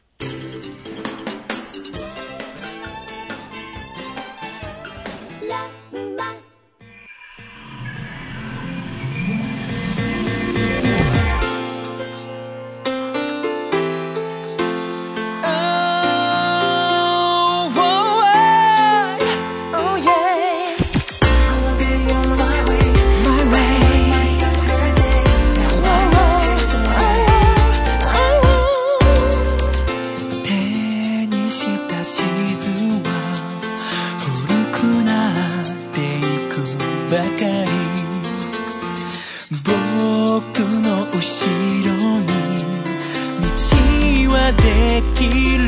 elegir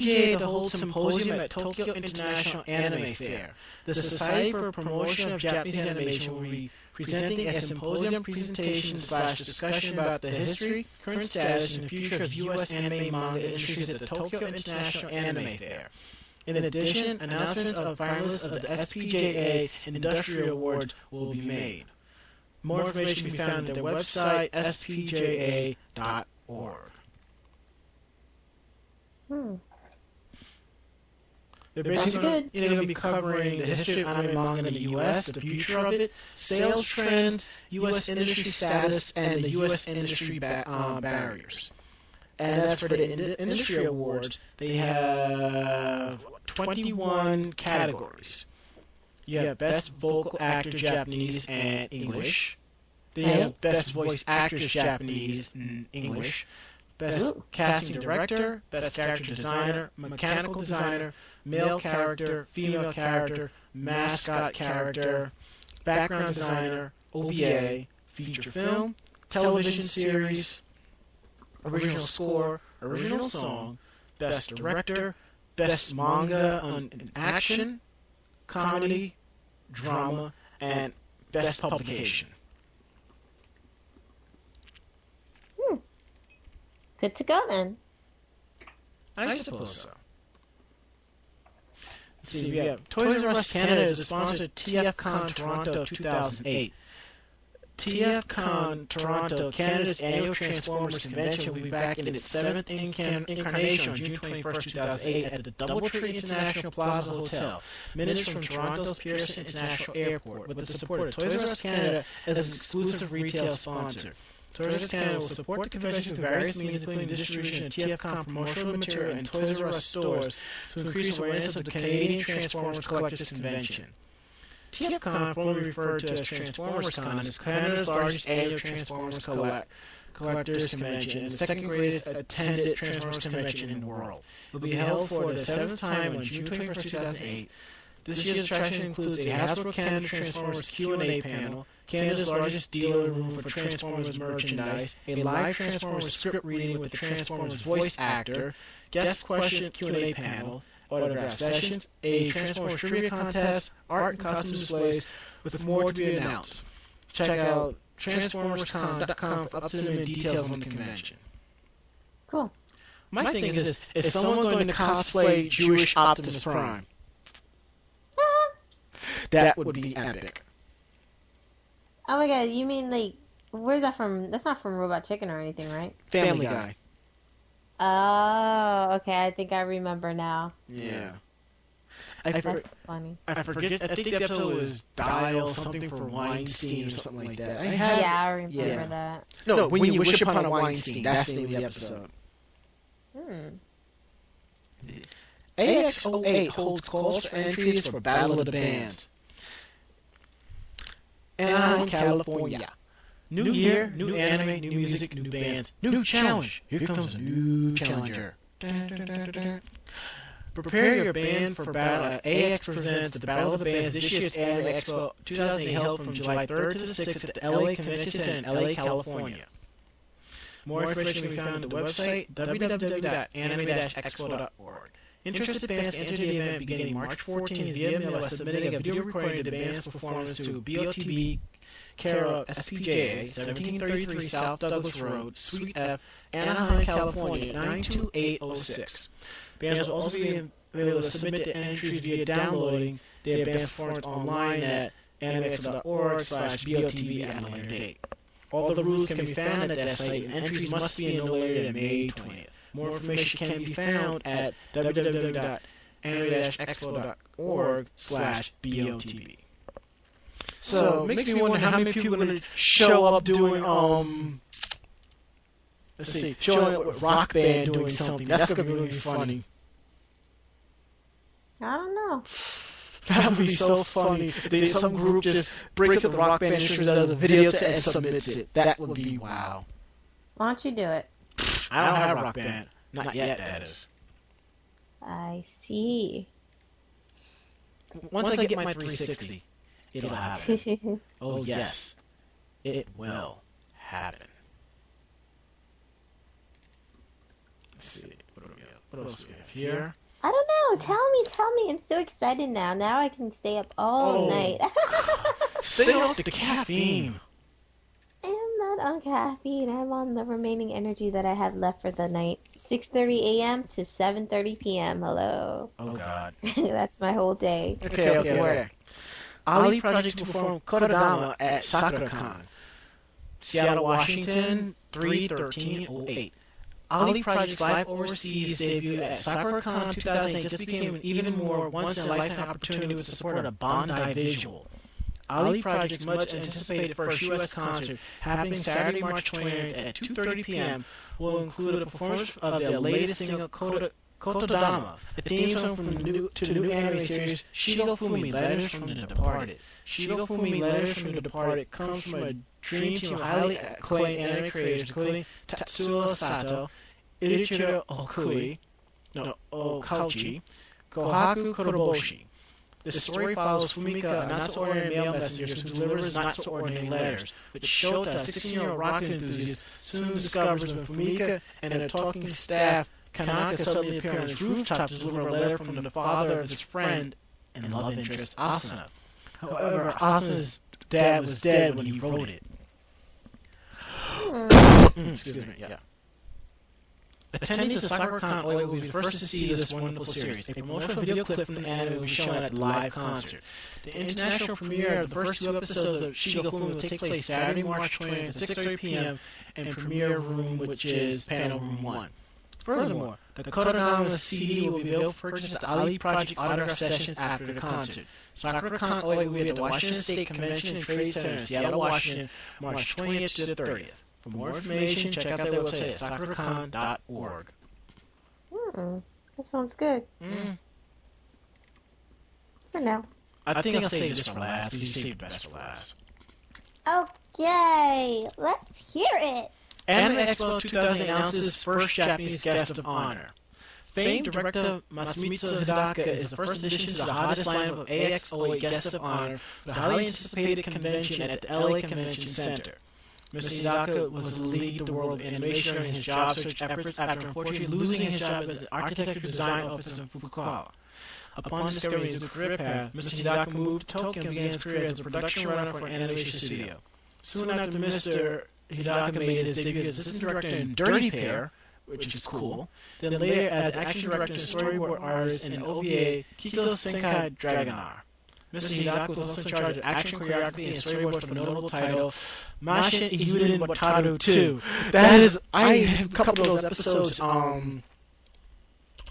SPJA to hold a symposium at Tokyo International Anime Fair. The Society for Promotion of Japanese Animation will be presenting a symposium presentation slash discussion about the history, current status, and future of U.S. anime manga industries at the Tokyo International Anime Fair. In addition, announcements of finalists of the SPJA Industrial Awards will be made. More information can be found at their website, spja.org. Hmm. They're Sounds basically good. you know, going to be covering the history of anime manga in the U.S., the future of it, sales trends, U.S. industry status, and the U.S. industry ba- uh, barriers. And that's for the ind- industry awards. They have 21 categories. You have Best Vocal Actor Japanese and English. Then you have Best Voice Actress Japanese and English. Best Ooh. Casting Director, Best Character Designer, Mechanical Designer, Male Character, Female Character, Mascot Character, Background Designer, OVA, Feature Film, Television Series, Original Score, Original Song, Best Director, Best Manga on Action, Comedy, Drama, and Best Publication. Hmm. Good to go then. I suppose so. Let's see, we have Toys R Us Canada is of TFCon Toronto 2008. TFCon Toronto, Canada's annual Transformers convention, will be back in its seventh incan- incarnation on June 21st, 2008, at the Doubletree International Plaza Hotel, minutes from Toronto's Pearson International Airport, with the support of Toys R Us Canada as an exclusive retail sponsor. Toys R Us Canada will support the convention through various means, including distribution of TFCon promotional material in Toys R Us stores to increase awareness of the Canadian Transformers Collectors Convention. TFCon, formerly referred to as Transformers Con, is Canada's largest annual Transformers collect- collectors convention and the second greatest attended Transformers convention in the world. It will be held for the seventh time on June 21st, 2008. This year's attraction includes a Hasbro Canada Transformers Q&A panel, Canada's largest dealer room for Transformers merchandise, a live Transformers script reading with the Transformers voice actor, guest question Q&A panel, autograph sessions, a Transformers trivia contest, art and costume displays, with more to be announced. Check out TransformersCon.com for up-to-the-minute details on the convention. Cool. My thing is this, is someone going to cosplay Jewish Optimus Prime? That would be epic. Oh my god, you mean like where's that from? That's not from Robot Chicken or anything, right? Family Guy. Oh, okay. I think I remember now. Yeah. I, for, That's funny. I forget. I think the episode was Dial something for Weinstein or something like that. I had, Yeah, I remember yeah. that. No, when, you wish upon a Weinstein. That's the name of the episode. Hmm. AX08 holds calls for entries for Battle of the Bands. Anaheim, California. New year, new anime, new music, new bands, new challenge. Here comes a new challenger. Prepare your band for battle. AX presents the Battle of the Bands this year's Anime Expo 2008 held from July 3rd to the 6th at the LA Convention Center in LA, California. More information can be found on the website www.anime-expo.org. Interested bands enter the event beginning March 14th via mail by submitting a video recording of the band's performance to BOTB, care of SPJA, 1733 South Douglas Road, Suite F, Anaheim, California, 92806. Bands will also be able to submit their entries via downloading their band performance online at animexpo.org slash BOTB at a later date. All the rules can be found at that site, and entries must be in no later than May 20th. More information can be found at www.anime-expo.org slash BOTB. So, it makes me wonder how many people are going to show up doing, um, Let's see, showing up with rock band doing something. That's gonna be really funny. I don't know. [LAUGHS] That would be so funny. They, some group just breaks up the rock band instruments, does a video to and submits it. That would be wow. Why don't you do it? I don't have rock band. Not yet, that is. I see. Once I get my 360, it'll happen. [LAUGHS] Oh, oh yes, it will happen. Let's see. What, do we have? what else do we have here? I don't know. Tell me, tell me. I'm so excited now. Now I can stay up all Oh. night. [LAUGHS] Stay off the caffeine. I'm not on caffeine. I'm on the remaining energy that I had left for the night. 6:30 a.m. to 7:30 p.m. Hello. Oh, oh God. [LAUGHS] That's my whole day. Okay, okay, okay. Ali Project to perform Kotodama at SakuraCon, Seattle, Washington, 31308. Ali Project's live overseas debut at SakuraCon 2008 just became an even more once-in-a-lifetime opportunity with the support of a Bandai Visual. Ali Project's much anticipated first U.S. concert, happening Saturday, March 20th at 2.30 p.m., will include a performance of their latest single, Kotodama, the theme song from the new, to the new anime series Shigofumi, Letters from the Departed. Shigofumi, Letters from the Departed comes from a dream team of highly acclaimed anime creators, including Tatsuo Sato, Ichiro Okui, no, Okouchi, Kohaku Kuroboshi. The story follows Fumika, a not-so-ordinary male messenger who delivers not-so-ordinary letters, but Shota, a 16-year-old rocket enthusiast, soon discovers when Fumika and her talking staff Kanaka suddenly appear on his rooftop to deliver a letter from the father of his friend and love interest Asuna. However, Asuna's dad was dead when he wrote it. [GASPS] Excuse me, yeah. Attendees of SakuraCon Oi will be the first to see this wonderful series. A promotional video clip from the anime will be shown at the live concert. The international premiere of the first two episodes of Shigofumi will take place Saturday, March 20th at 6.30 p.m. in Premiere Room, which is Panel Room 1. Furthermore, the Kotodama CD will be available for purchase at the Ali Project autograph sessions after the concert. SakuraCon Oi will be at the Washington State Convention and Trade Center in Seattle, Washington, March 20th to the 30th. For more information, check out their website at sakuracon.org. Hmm. That sounds good. Mm. For now. I think I'll save this for last. You saved the best for last. Okay. Let's hear it. Anime Expo 2000 announces first Japanese guest of honor. Famed director Masamitsu Hidaka is the first addition to the hottest lineup of AX08 guest of honor for the highly anticipated convention at the LA Convention Center. Mr. Hidaka was lead the world of animation during his job search efforts after unfortunately losing his job at the architecture design office in Fukuoka. Upon discovering his new career path, Mr. Hidaka moved to Tokyo and began his career as a production runner for an animation studio. Soon after Mr. Hidaka made his debut as assistant director in Dirty Pair, which is cool, then later as action director and storyboard artist in OVA Kiko Senki Dragonar. Mr. Hidaka was also in charge of action choreography and storyboards for the notable title Mashin Eiyuden Wataru 2. That is, I have a couple of those episodes um,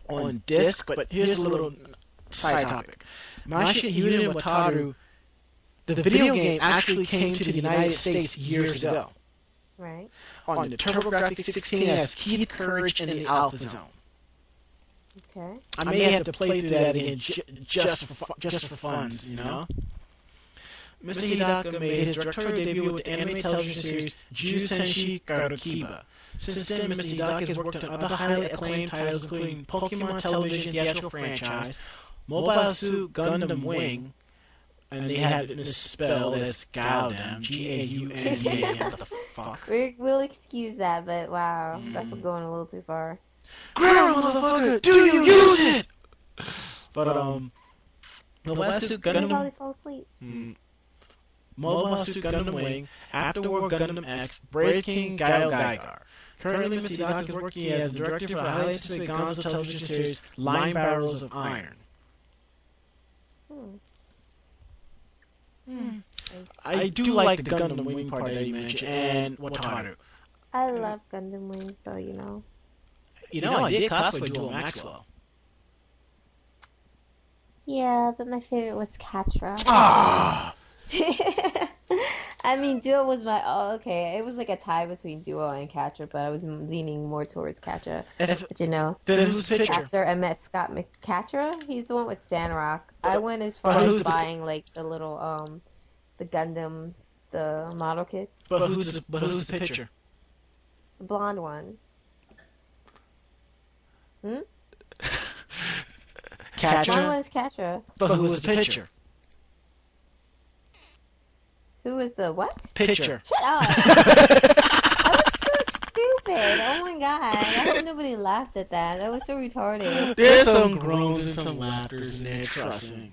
on disc, but here's a little side topic. Mashin Eiyuden Wataru, the video game actually came to the United States years ago Right. on the TurboGrafx 16S Keith Courage in the Alpha Zone. Okay. I may have to play through that again ju- just for fu- just for funds, you know. Mr. Hidaka made his directorial debut with the anime television series Ju Senshi Garukiba. Since then, Mr. Hidaka has worked on other highly acclaimed titles, including Pokemon television theatrical franchise, Mobile Suit Gundam Wing, and they have it misspelled as Gaudam, G-A-U-N-D-A-M, what the fuck. We, we'll excuse that, but wow, that's Mm. going a little too far. Grammar, motherfucker! Do you use it? [LAUGHS] But, um, Mobile Suit You'll probably fall asleep. mm, Mobile Suit Gundam Wing, After War Gundam X, Brave King GaoGaiGar. Currently, Mr. Hidaka is working as the director for the highly anticipated Gonzo television series Linebarrels of Iron. Hmm. I do like the Gundam Wing part that you mentioned, and Wataru. I love Gundam Wing, so you know. You know, I did cosplay Duo Maxwell. Yeah, but my favorite was Quatre. Ah! [LAUGHS] I mean, Duo was my. Oh, okay. It was like a tie between Duo and Catcher, but I was leaning more towards Catcher. But you know, then who's the pitcher? after I met Scott McCatra, he's the one with Sandrock. I went as far but who's as the- buying like the little um, the Gundam, the model kits, But who's the, but who's the pitcher? the blonde one. Hmm. [LAUGHS] Blonde Catcher. one is Quatre. But who's the pitcher? Who was the what? Pitcher. Shut up! [LAUGHS] that was so stupid. Oh my god! I hope nobody laughed at that. That was so retarded. There's some groans and some laughters in there, trust me.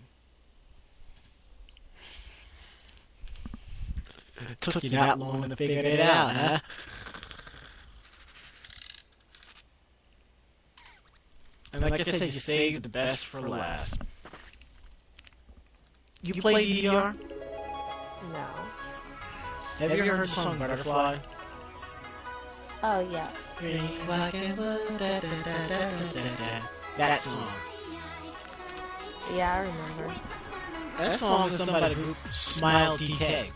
It took you that long to figure it out, huh? And like I said, you saved the best for last. You play DDR? No. Have you ever heard the song Butterfly? Oh yeah. Green, black, and blue, da, da, da, da, da, da. That song. Yeah, I remember. That song is done by the group Smile DK.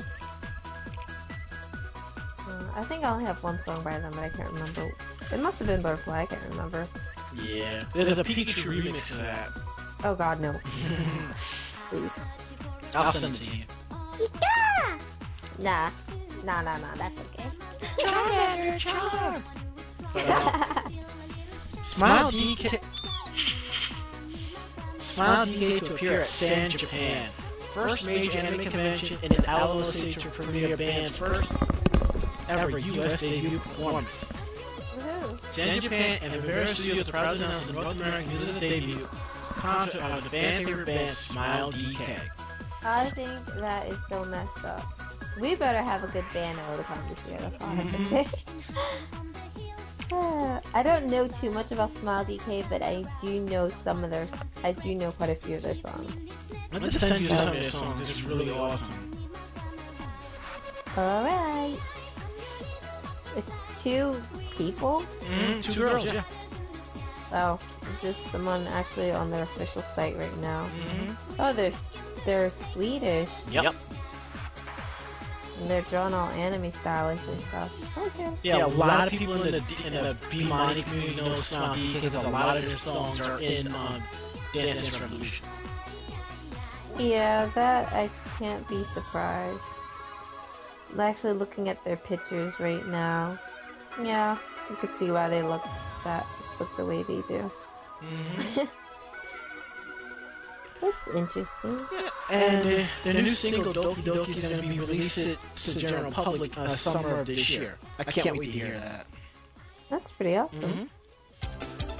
Uh, I think I only have one song by them, but I can't remember. It must have been Butterfly. I can't remember. Yeah. There's a Pikachu remix of that. Oh God, no. Please. I'll send it to you. Nah. Nah, nah, nah. That's okay. But, uh, Smile DK. Smile DK to appear at San Japan. First major anime convention in the Alamo City to premiere band's first ever U.S. debut performance. San Japan and Rivera Studios are proud to announce the North American music debut concert of the fan favorite band Smile DK. I think that is so messed up. We better have a good band at Otakon this year. That's all I can. Uh, I don't know too much about Smile DK, but I do know some of their. I do know quite a few of their songs. Let me send you some of their songs. It's really awesome. All right. It's two people. Mm, two girls, yeah. Oh, just someone actually on their official site right now. hmm Oh, they're they're Swedish. Yep. And they're drawn all anime stylish and stuff. Okay. Yeah, a lot of people in the in the Bemani community know Smile because a lot of their songs are in um, Dance Dance Revolution. Yeah, that I can't be surprised. I'm actually looking at their pictures right now. Yeah, you could see why they look that look the way they do. Mm-hmm. [LAUGHS] It's interesting. And uh, their new single Doki Doki is going to be released to the general public uh, summer of this year. I can't wait to hear that. That's pretty awesome. Mhm.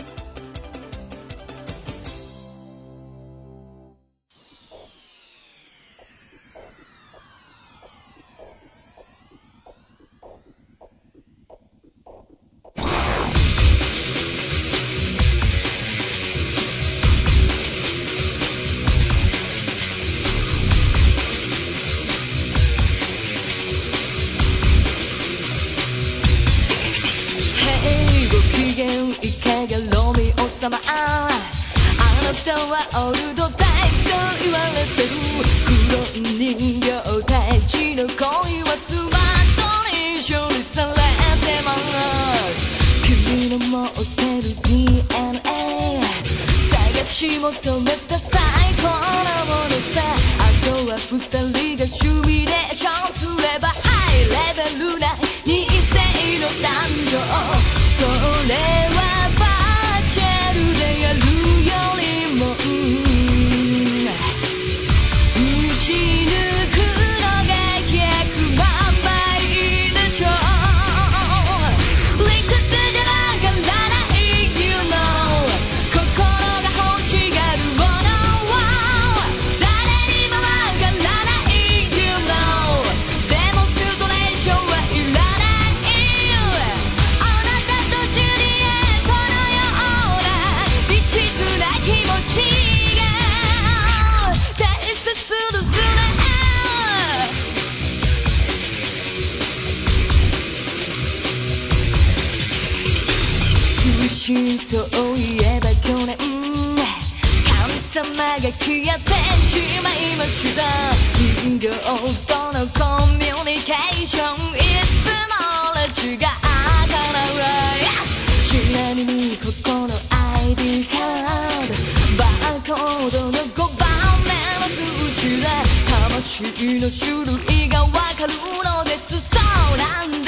機嫌いかがロミオ様あなたはオールドタイプと言われてる黒い人形たちの恋はスマートに処理されてます君の持ってる DNA 探し求めた最高なものさあとは二人がシミュレーションすればハイレベルな二世の誕生 Let's そういえば去年神様が消えてしまいました。人形とのコミュニケーションいつもレジが開かない。ちなみにここの ID カード。バーコードの5番目の数値で。魂の種類がわかるのです。そうなんです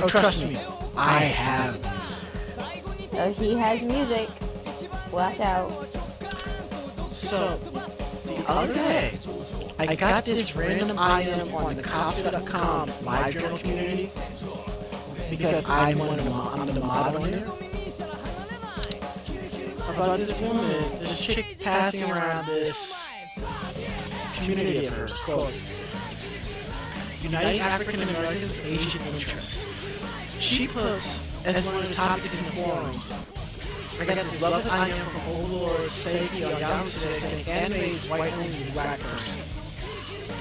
this? Oh, trust me, I have. Oh, he has music. Watch out. So, the other day, I got this random item on the Costco.com live journal community because I'm one of the, mo- I'm the mod on there. About this woman, this chick passing around this community of hers called United African Americans with Asian Interests. She puts as one of the topics in the forums I got this love I am from Overlord Seiki Yahoo today saying anime is white only black person.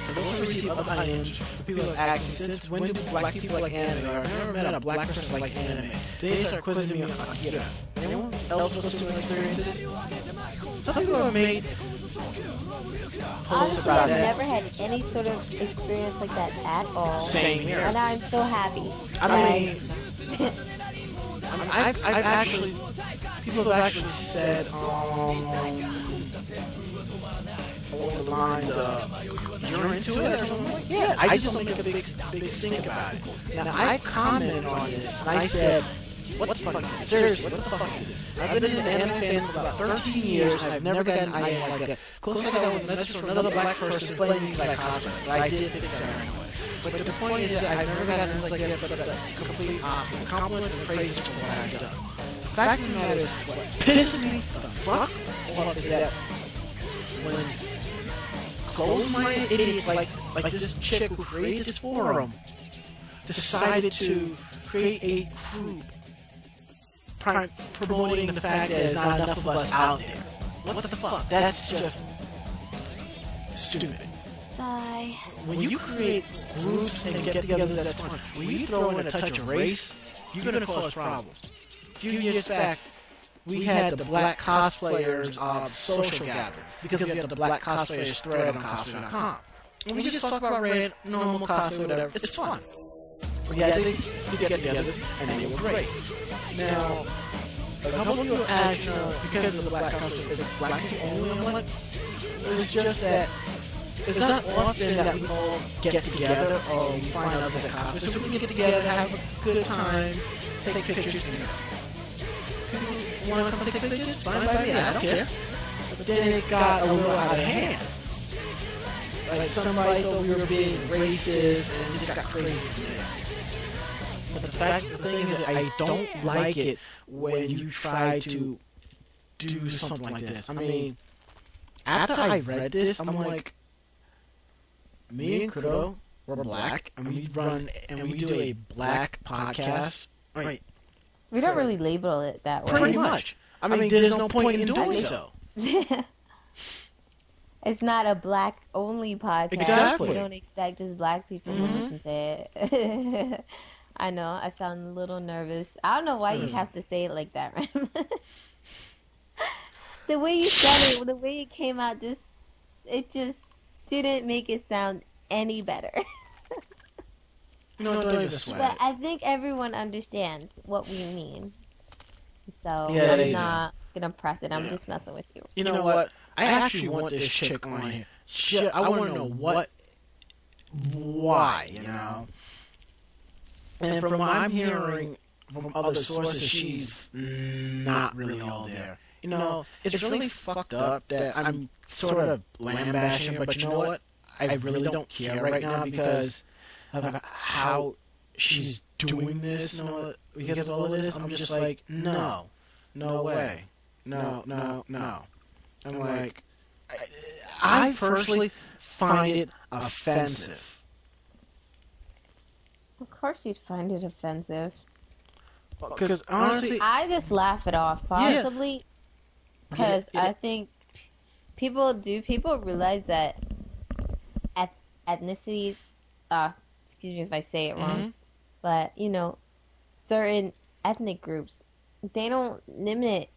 And those who receive other items, the people have asked me since when do black people like anime? I've never met a black person like anime. They start quizzing me on Akira. Anyone else with similar experiences? Some people have made Honestly, about I've that. never had any sort of experience like that at all. Same here. And I'm so happy. I mean, [LAUGHS] I mean, I've, I've actually, people have actually said, um, along the lines of, you're into it or something like Yeah, I just don't make a big, big stink about it. Now, I commented on this, and I said, what the fuck is this? Seriously, what the fuck is this? I've been an anime fan for about 13 years, and I've never gotten an item like that. Close I got was a message from another black person blaming me I cosplay, but I did fix that anyway. But the point is that I've never gotten like that, but the complete opposite. Compliments and praises for what I've done. The fact of the matter is, what pisses me the fuck off is that when closed-minded idiots like like this chick who created this forum decided to create a group pri- promoting the fact that there's not enough of us out there. What the fuck? That's just stupid. Sigh. When you create groups and get together, that's fine. When you throw in a touch of race, you're gonna cause problems. A few years back, we had the black cosplayers um, social gathering because we had the black cosplayers thread on cosplay.com. And we just talk about ran normal cosplay, whatever. It's fun. We had the get-togethers, and they were great. Now, a couple of people asked, you because of the black cosplay, is black people only on what? It was just that it's not often that we all get together or we find other cosplayers, so we can get together, have a good time, take pictures. And people want to come take pictures? Fine by me, I don't care. But then it got a little out of hand. Like somebody thought we were being racist and it just got crazy. But the fact, the thing is, I don't like it when you try to do something like this. I mean, after I read this, I'm like, me and Kudo, we're black, and we run and we do a black podcast. Right, We don't really label it that way. pretty much. I mean, there's no point in doing so. [LAUGHS] it's not a black only podcast. Exactly. We don't expect just black people to Mhm. listen to it. [LAUGHS] I know. I sound a little nervous. I don't know why you mm. have to say it like that, [LAUGHS] Ram. the way you said it, the way it came out, just it just didn't make it sound any better. [LAUGHS] You know, don't even sweat but. I think everyone understands what we mean. So Yeah, I'm do. not gonna press it. I'm just messing with you. You know what? I actually want this chick on here. She, I want to know what, why, you know. And from what I'm hearing from other sources, she's not really all there. You know, it's really fucked up that I'm sort of lambashing her, but you know what? I really don't care right now because of how she's doing this and all. Because of all of this, I'm just like, no, no way, no, no, no. I'm like, I, I personally find it offensive. Of course, you'd find it offensive. Because honestly, I just laugh it off, possibly because Yeah, yeah. I think people do. People realize that ethnicities. Uh, excuse me if I say it wrong, Mhm. but you know, certain ethnic groups, they don't limit.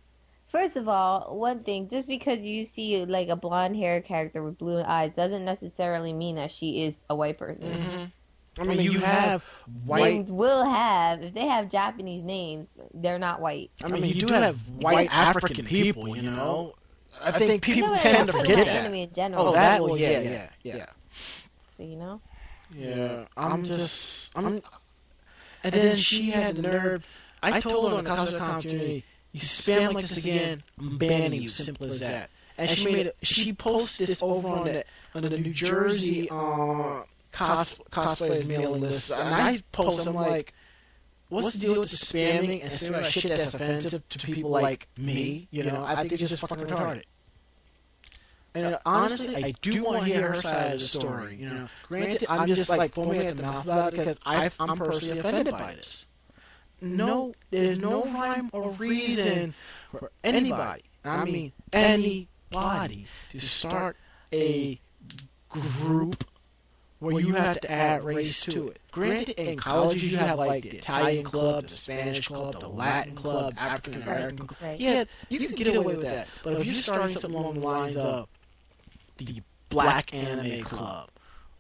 First of all, one thing, just because you see like a blonde hair character with blue eyes doesn't necessarily mean that she is a white person. Mhm. I mean, you have white. They will have if they have Japanese names, they're not white. I mean, you do have white African people. You know, I think people No, no, tend to forget talking that. anime in general. Oh, that. Well, yeah, yeah, yeah. So you know, Yeah, I'm just, I'm, and then she had the nerve. I told her on the cosplay community, you spam like this again, I'm banning you. Simple as that. And she made, it, she posted this over on the on the New Jersey uh, cos, cosplayers mailing lists, and I post, I'm like, what's the deal with the spamming and spamming like shit that's offensive to people like me? You know, I think it's just fucking retarded. And honestly, I do want to hear her side of the story. You know, granted, I'm just like foaming at the mouth about it because I, I'm personally offended by this. No, there's no rhyme or reason for anybody, I mean anybody, to start a group where you have to add race to it. Granted, in colleges you have like the Italian club, the Spanish club, the Latin club, African American club. Right. Yeah, you can get away with that. But if you're starting something along the lines of the Black Anime Club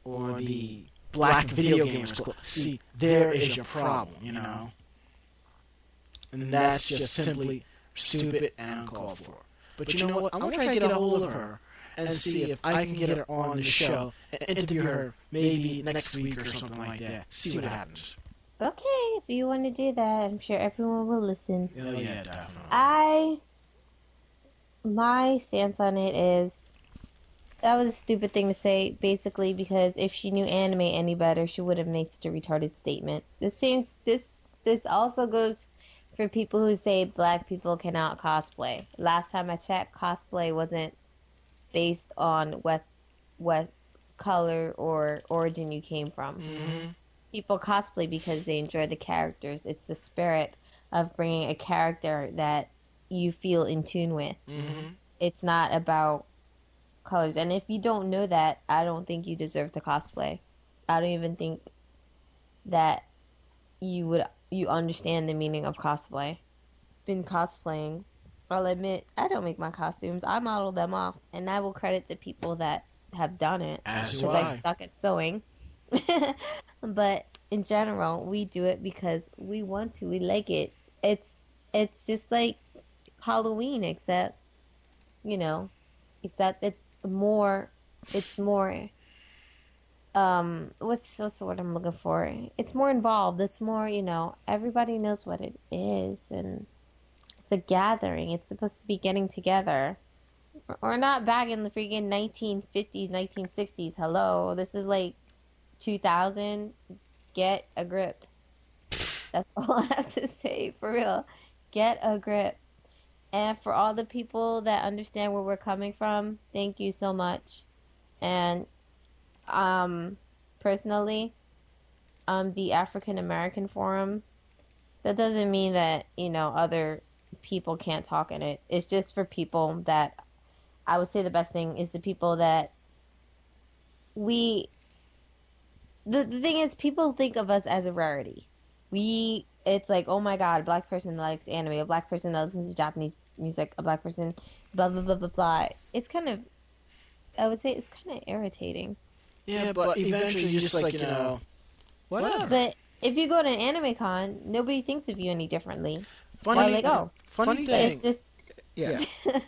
or the Black Video Gamers Club, see, there is your problem, you know? And that's just simply stupid and uncalled for. But you know what? I'm going to try to get a hold of her and see if I can get her on the show and interview her maybe next week or something like that. See what happens. okay, if you want to do that, I'm sure everyone will listen. Oh, yeah, definitely. I, my stance on it is, that was a stupid thing to say, basically, because if she knew anime any better, she wouldn't make such a retarded statement. This seems this this also goes for people who say black people cannot cosplay. Last time I checked, cosplay wasn't based on what what color or origin you came from. Mm-hmm. People cosplay because they enjoy the characters. It's the spirit of bringing a character that you feel in tune with. Mm-hmm. It's not about colors. And if you don't know that, I don't think you deserve to cosplay. I don't even think that you would you understand the meaning of cosplay. Been cosplaying. I'll admit I don't make my costumes. I model them off, and I will credit the people that have done it because I I. suck at sewing. [LAUGHS] but in general, we do it because we want to. We like it. It's it's just like Halloween, except you know, except it's more it's more um what's what's the word I'm looking for? It's more involved. It's more, you know, everybody knows what it is and it's a gathering. It's supposed to be getting together. We're not back in the freaking 1950s, 1960s. Hello. This is like 2000. Get a grip. That's [LAUGHS] all I have to say for real. Get a grip. And for all the people that understand where we're coming from, thank you so much. And um personally, um the African American Forum, that doesn't mean that, you know, other people can't talk in it. It's just for people that I would say the best thing is the people that we the, the thing is people think of us as a rarity. We it's like, oh my god, a black person that likes anime, a black person that listens to Japanese music, a black person blah blah blah blah blah. It's kind of I would say it's kind of irritating. Yeah, but eventually you're just like, you know, whatever. But if you go to an anime con, nobody thinks of you any differently. Funny, They're like, oh, funny thing. it's just yeah. [LAUGHS]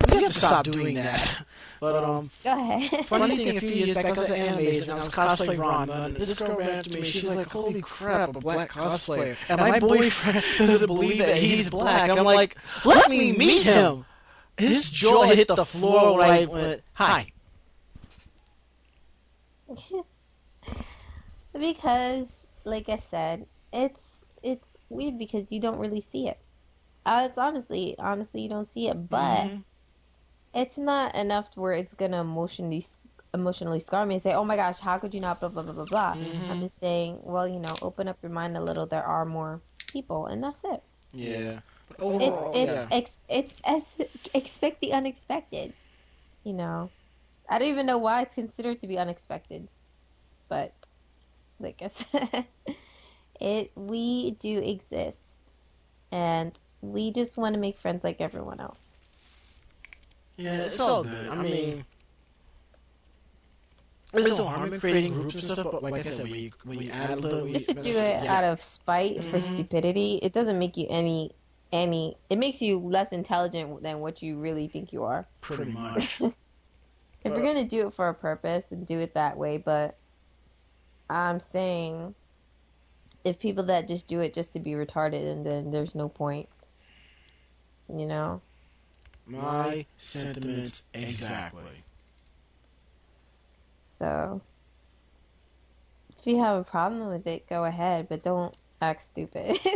we have to stop doing that. [LAUGHS] But um, go ahead. funny thing, a few years back, I was at Animes and I was cosplaying Ranma, and this girl ran up to me. She's like, "Holy crap, a black cosplayer!" And my boyfriend [LAUGHS] doesn't believe that he's black. I'm like, "Let me meet him." His jaw hit the floor when I went, "Hi." because, like I said, it's it's weird because you don't really see it. Uh, it's honestly, honestly, you don't see it, but Mhm. it's not enough to where it's gonna emotionally emotionally scar me and say, "Oh my gosh, how could you not?" Blah blah blah blah blah. Mhm. I'm just saying, well, you know, open up your mind a little. There are more people, and that's it. Yeah. But It's overall, it's yeah. ex, it's as expect the unexpected. You know, I don't even know why it's considered to be unexpected, but like I said, [LAUGHS] it we do exist, and we just want to make friends like everyone else. Yeah, it's all good. I mean, there's no harm in creating groups and stuff, but like I said, when you, when you add a little... Just to do it out of spite for Mhm. stupidity, it doesn't make you any any. It makes you less intelligent than what you really think you are. Pretty much. [LAUGHS] If But- you're gonna do it for a purpose and do it that way, but I'm saying if people that just do it just to be retarded and then there's no point. You know? My sentiments exactly. So if you have a problem with it, go ahead, but don't act stupid. [LAUGHS]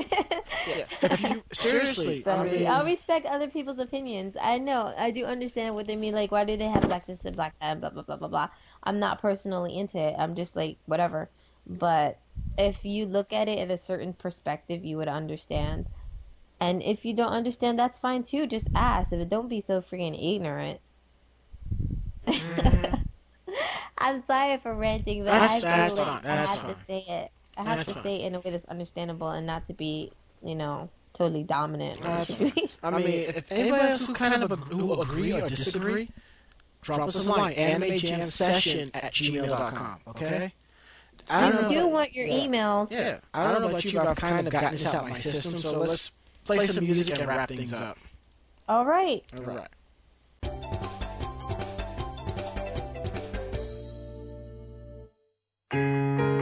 If you, [LAUGHS] seriously, So, I mean, I'll respect other people's opinions. I know, I do understand what they mean. Like, why do they have black this and black that, and blah blah blah blah blah. I'm not personally into it. I'm just like whatever. But if you look at it at a certain perspective, you would understand. And if you don't understand, that's fine too. Just ask. But don't be so freaking ignorant. Mm. [LAUGHS] I'm sorry for ranting, but That's- I feel that's like fine, I that's have fine. to say it. I have That's to fine. say it in a way that's understandable and not to be, you know, totally dominant. That's I mean, if anybody else who kind of ag- who agree or disagree, drop us a line, animejamsession at gmail.com, okay? I don't do know. want your yeah. emails. Yeah, I don't know about you, but I've kind of gotten this out of my system, so let's play some music and wrap things up. All right. All right. 灰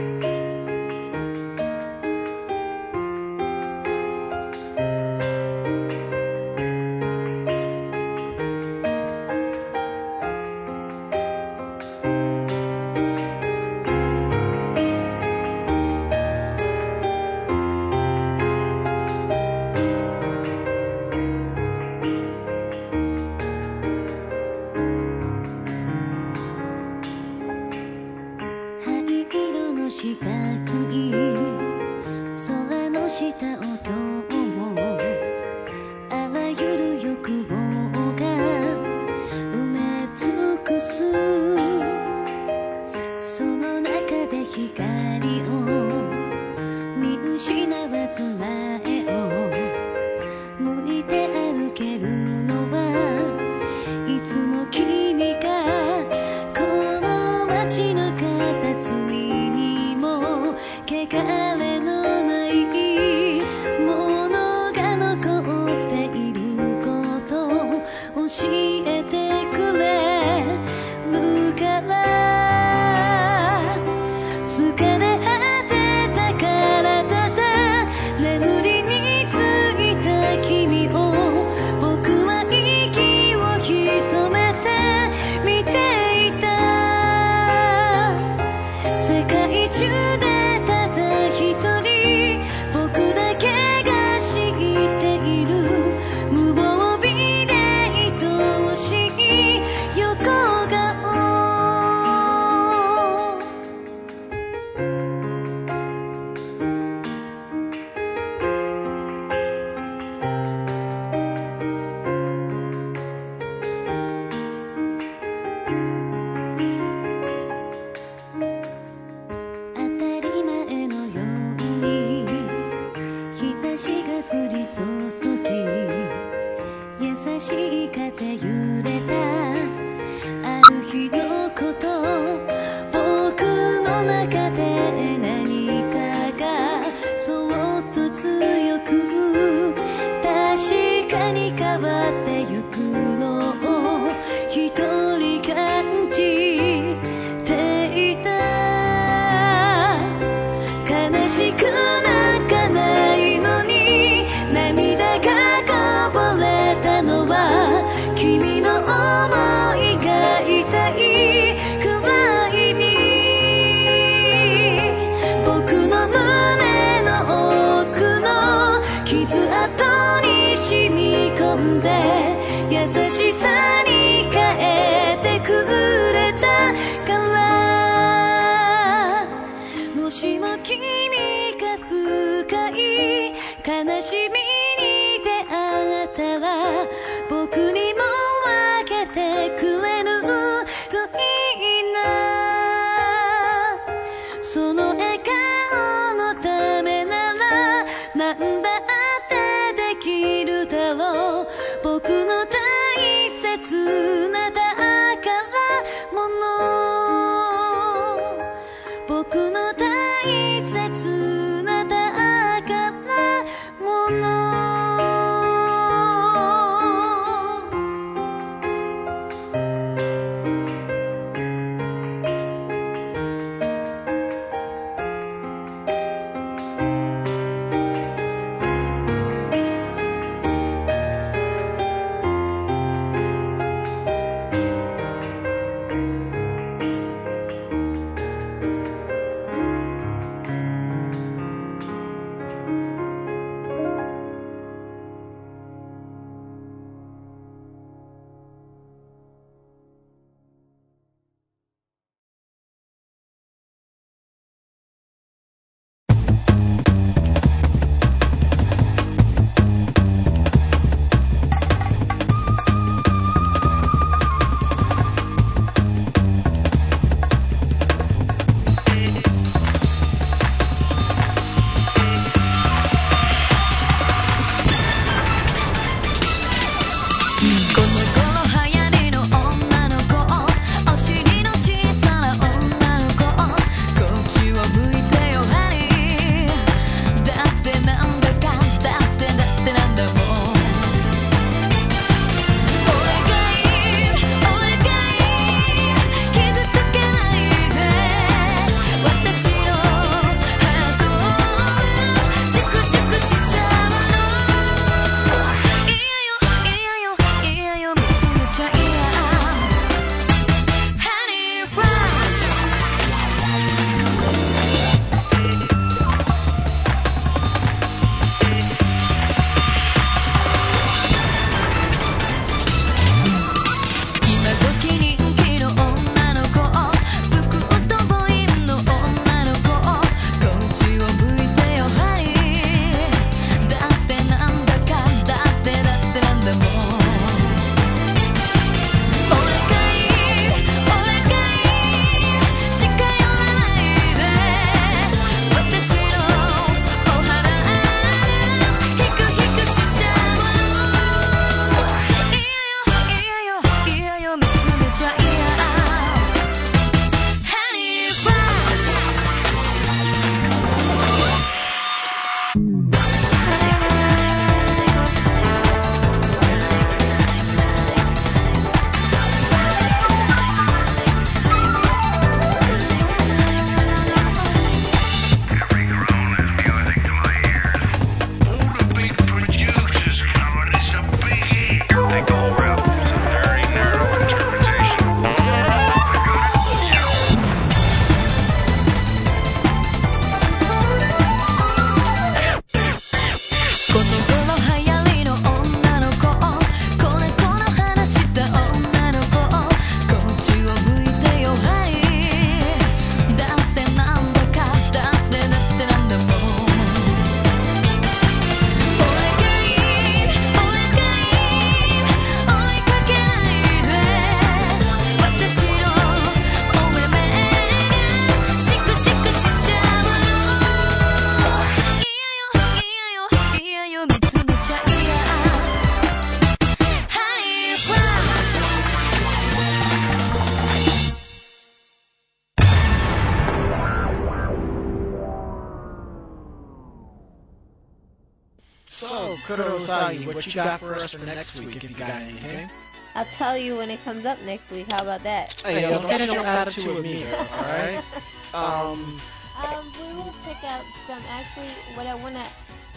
what you got for us for next week if you got anything. I'll tell you when it comes up next week. How about that? Hey, don't get no attitude with me, alright? [LAUGHS] Um, um, we will check out some. Actually, what I want to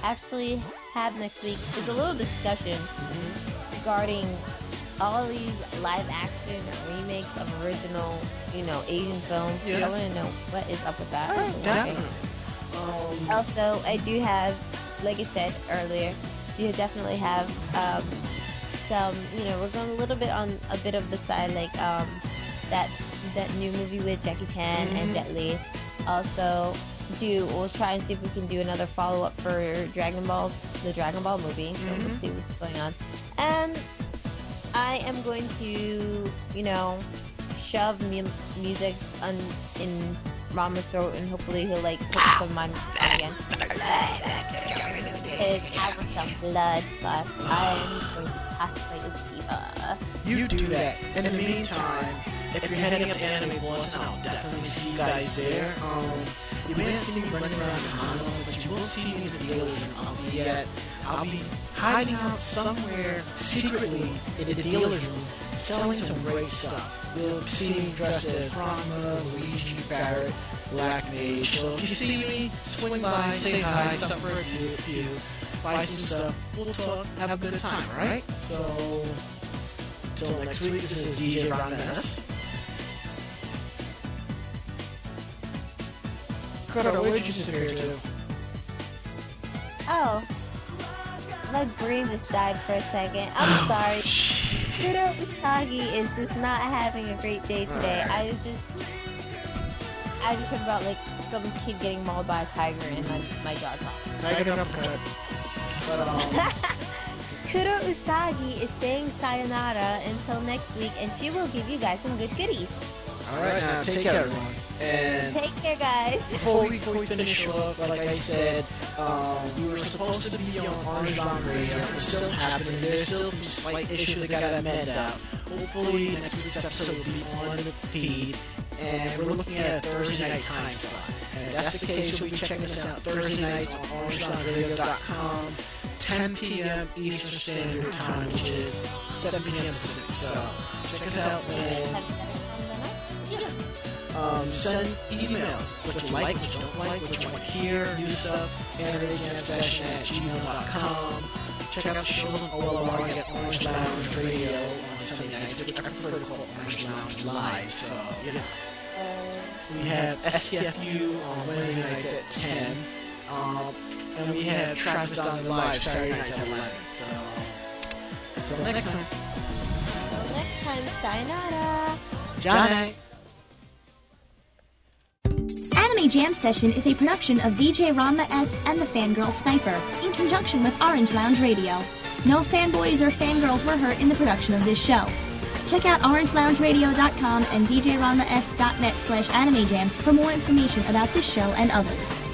actually have next week is a little discussion mm-hmm. regarding all these live action remakes of original, you know, Asian films. Yeah. I want to know what is up with that. Oh, okay. um, also, I do have, like I said earlier, you definitely have um, some, you know, we're going a little bit on a bit of the side, like um, that that new movie with Jackie Chan mm-hmm. and Jet Li. Also, do we'll try and see if we can do another follow up for Dragon Ball, the Dragon Ball movie. So mm-hmm. we'll see what's going on. And I am going to, you know, shove mu- music on in Ranma's throat, and hopefully he'll like put some of mine on again. Because I want some blood, but I'm going to pass by the diva. You do that. In the meantime, if you're heading up to Anime Blossom, I'll definitely see you guys there. Um, you may not see me running around the Hano, but you will see me in the dealer room. I'll be at, I'll be hiding out somewhere secretly in the dealer room, selling some great stuff. See me dressed as Ranma, Luigi, Barrett, Black Mage. So if you see me, swing by, say hi, stop for a few, buy some stuff. We'll talk, have a good time, alright? So, until next week, this is DJ Ron S. Carter, where did you disappear to? Oh, my brain just died for a second. I'm [SIGHS] sorry. Kudo Usagi is just not having a great day today. Alright. I just, I just heard about like some kid getting mauled by a tiger and my, my jaw dropped. Tiger uppercut. But, [LAUGHS] Kudo Usagi is saying sayonara until next week, and she will give you guys some good goodies. alright, now take care, everyone. And Take care, guys. before we, before we finish off, like I said, um, we were supposed to be on Orange Dawn Radio. It's still happening. There's still some slight issues that got amended out. Hopefully, next week's episode will be on the feed. And we're looking at a Thursday night time slot. And if that's the case, you'll be checking us out Thursday nights on OrangeDawnRadio.com, 10 p.m. Eastern Standard Time, which is 7 p.m. Pacific. So check us out and um, send emails, what you like, what you don't like, what you want to hear, new stuff, animejamsession at gmail.com. Check out the show on OLR at Orange Lounge Radio on Sunday nights, which I prefer to call Orange Lounge Live, so, you know. We have STFU on Wednesday nights at 10, um, and we have Travis Down Live Saturday nights at 11, so, until next time. Until next time, sayonara. Johnny! Anime Jam Session is a production of DJ Ranma S and the Fangirl Sniper in conjunction with Orange Lounge Radio. No fanboys or fangirls were hurt in the production of this show. Check out orangeloungeradio.com and djranmas.net slash animejams for more information about this show and others.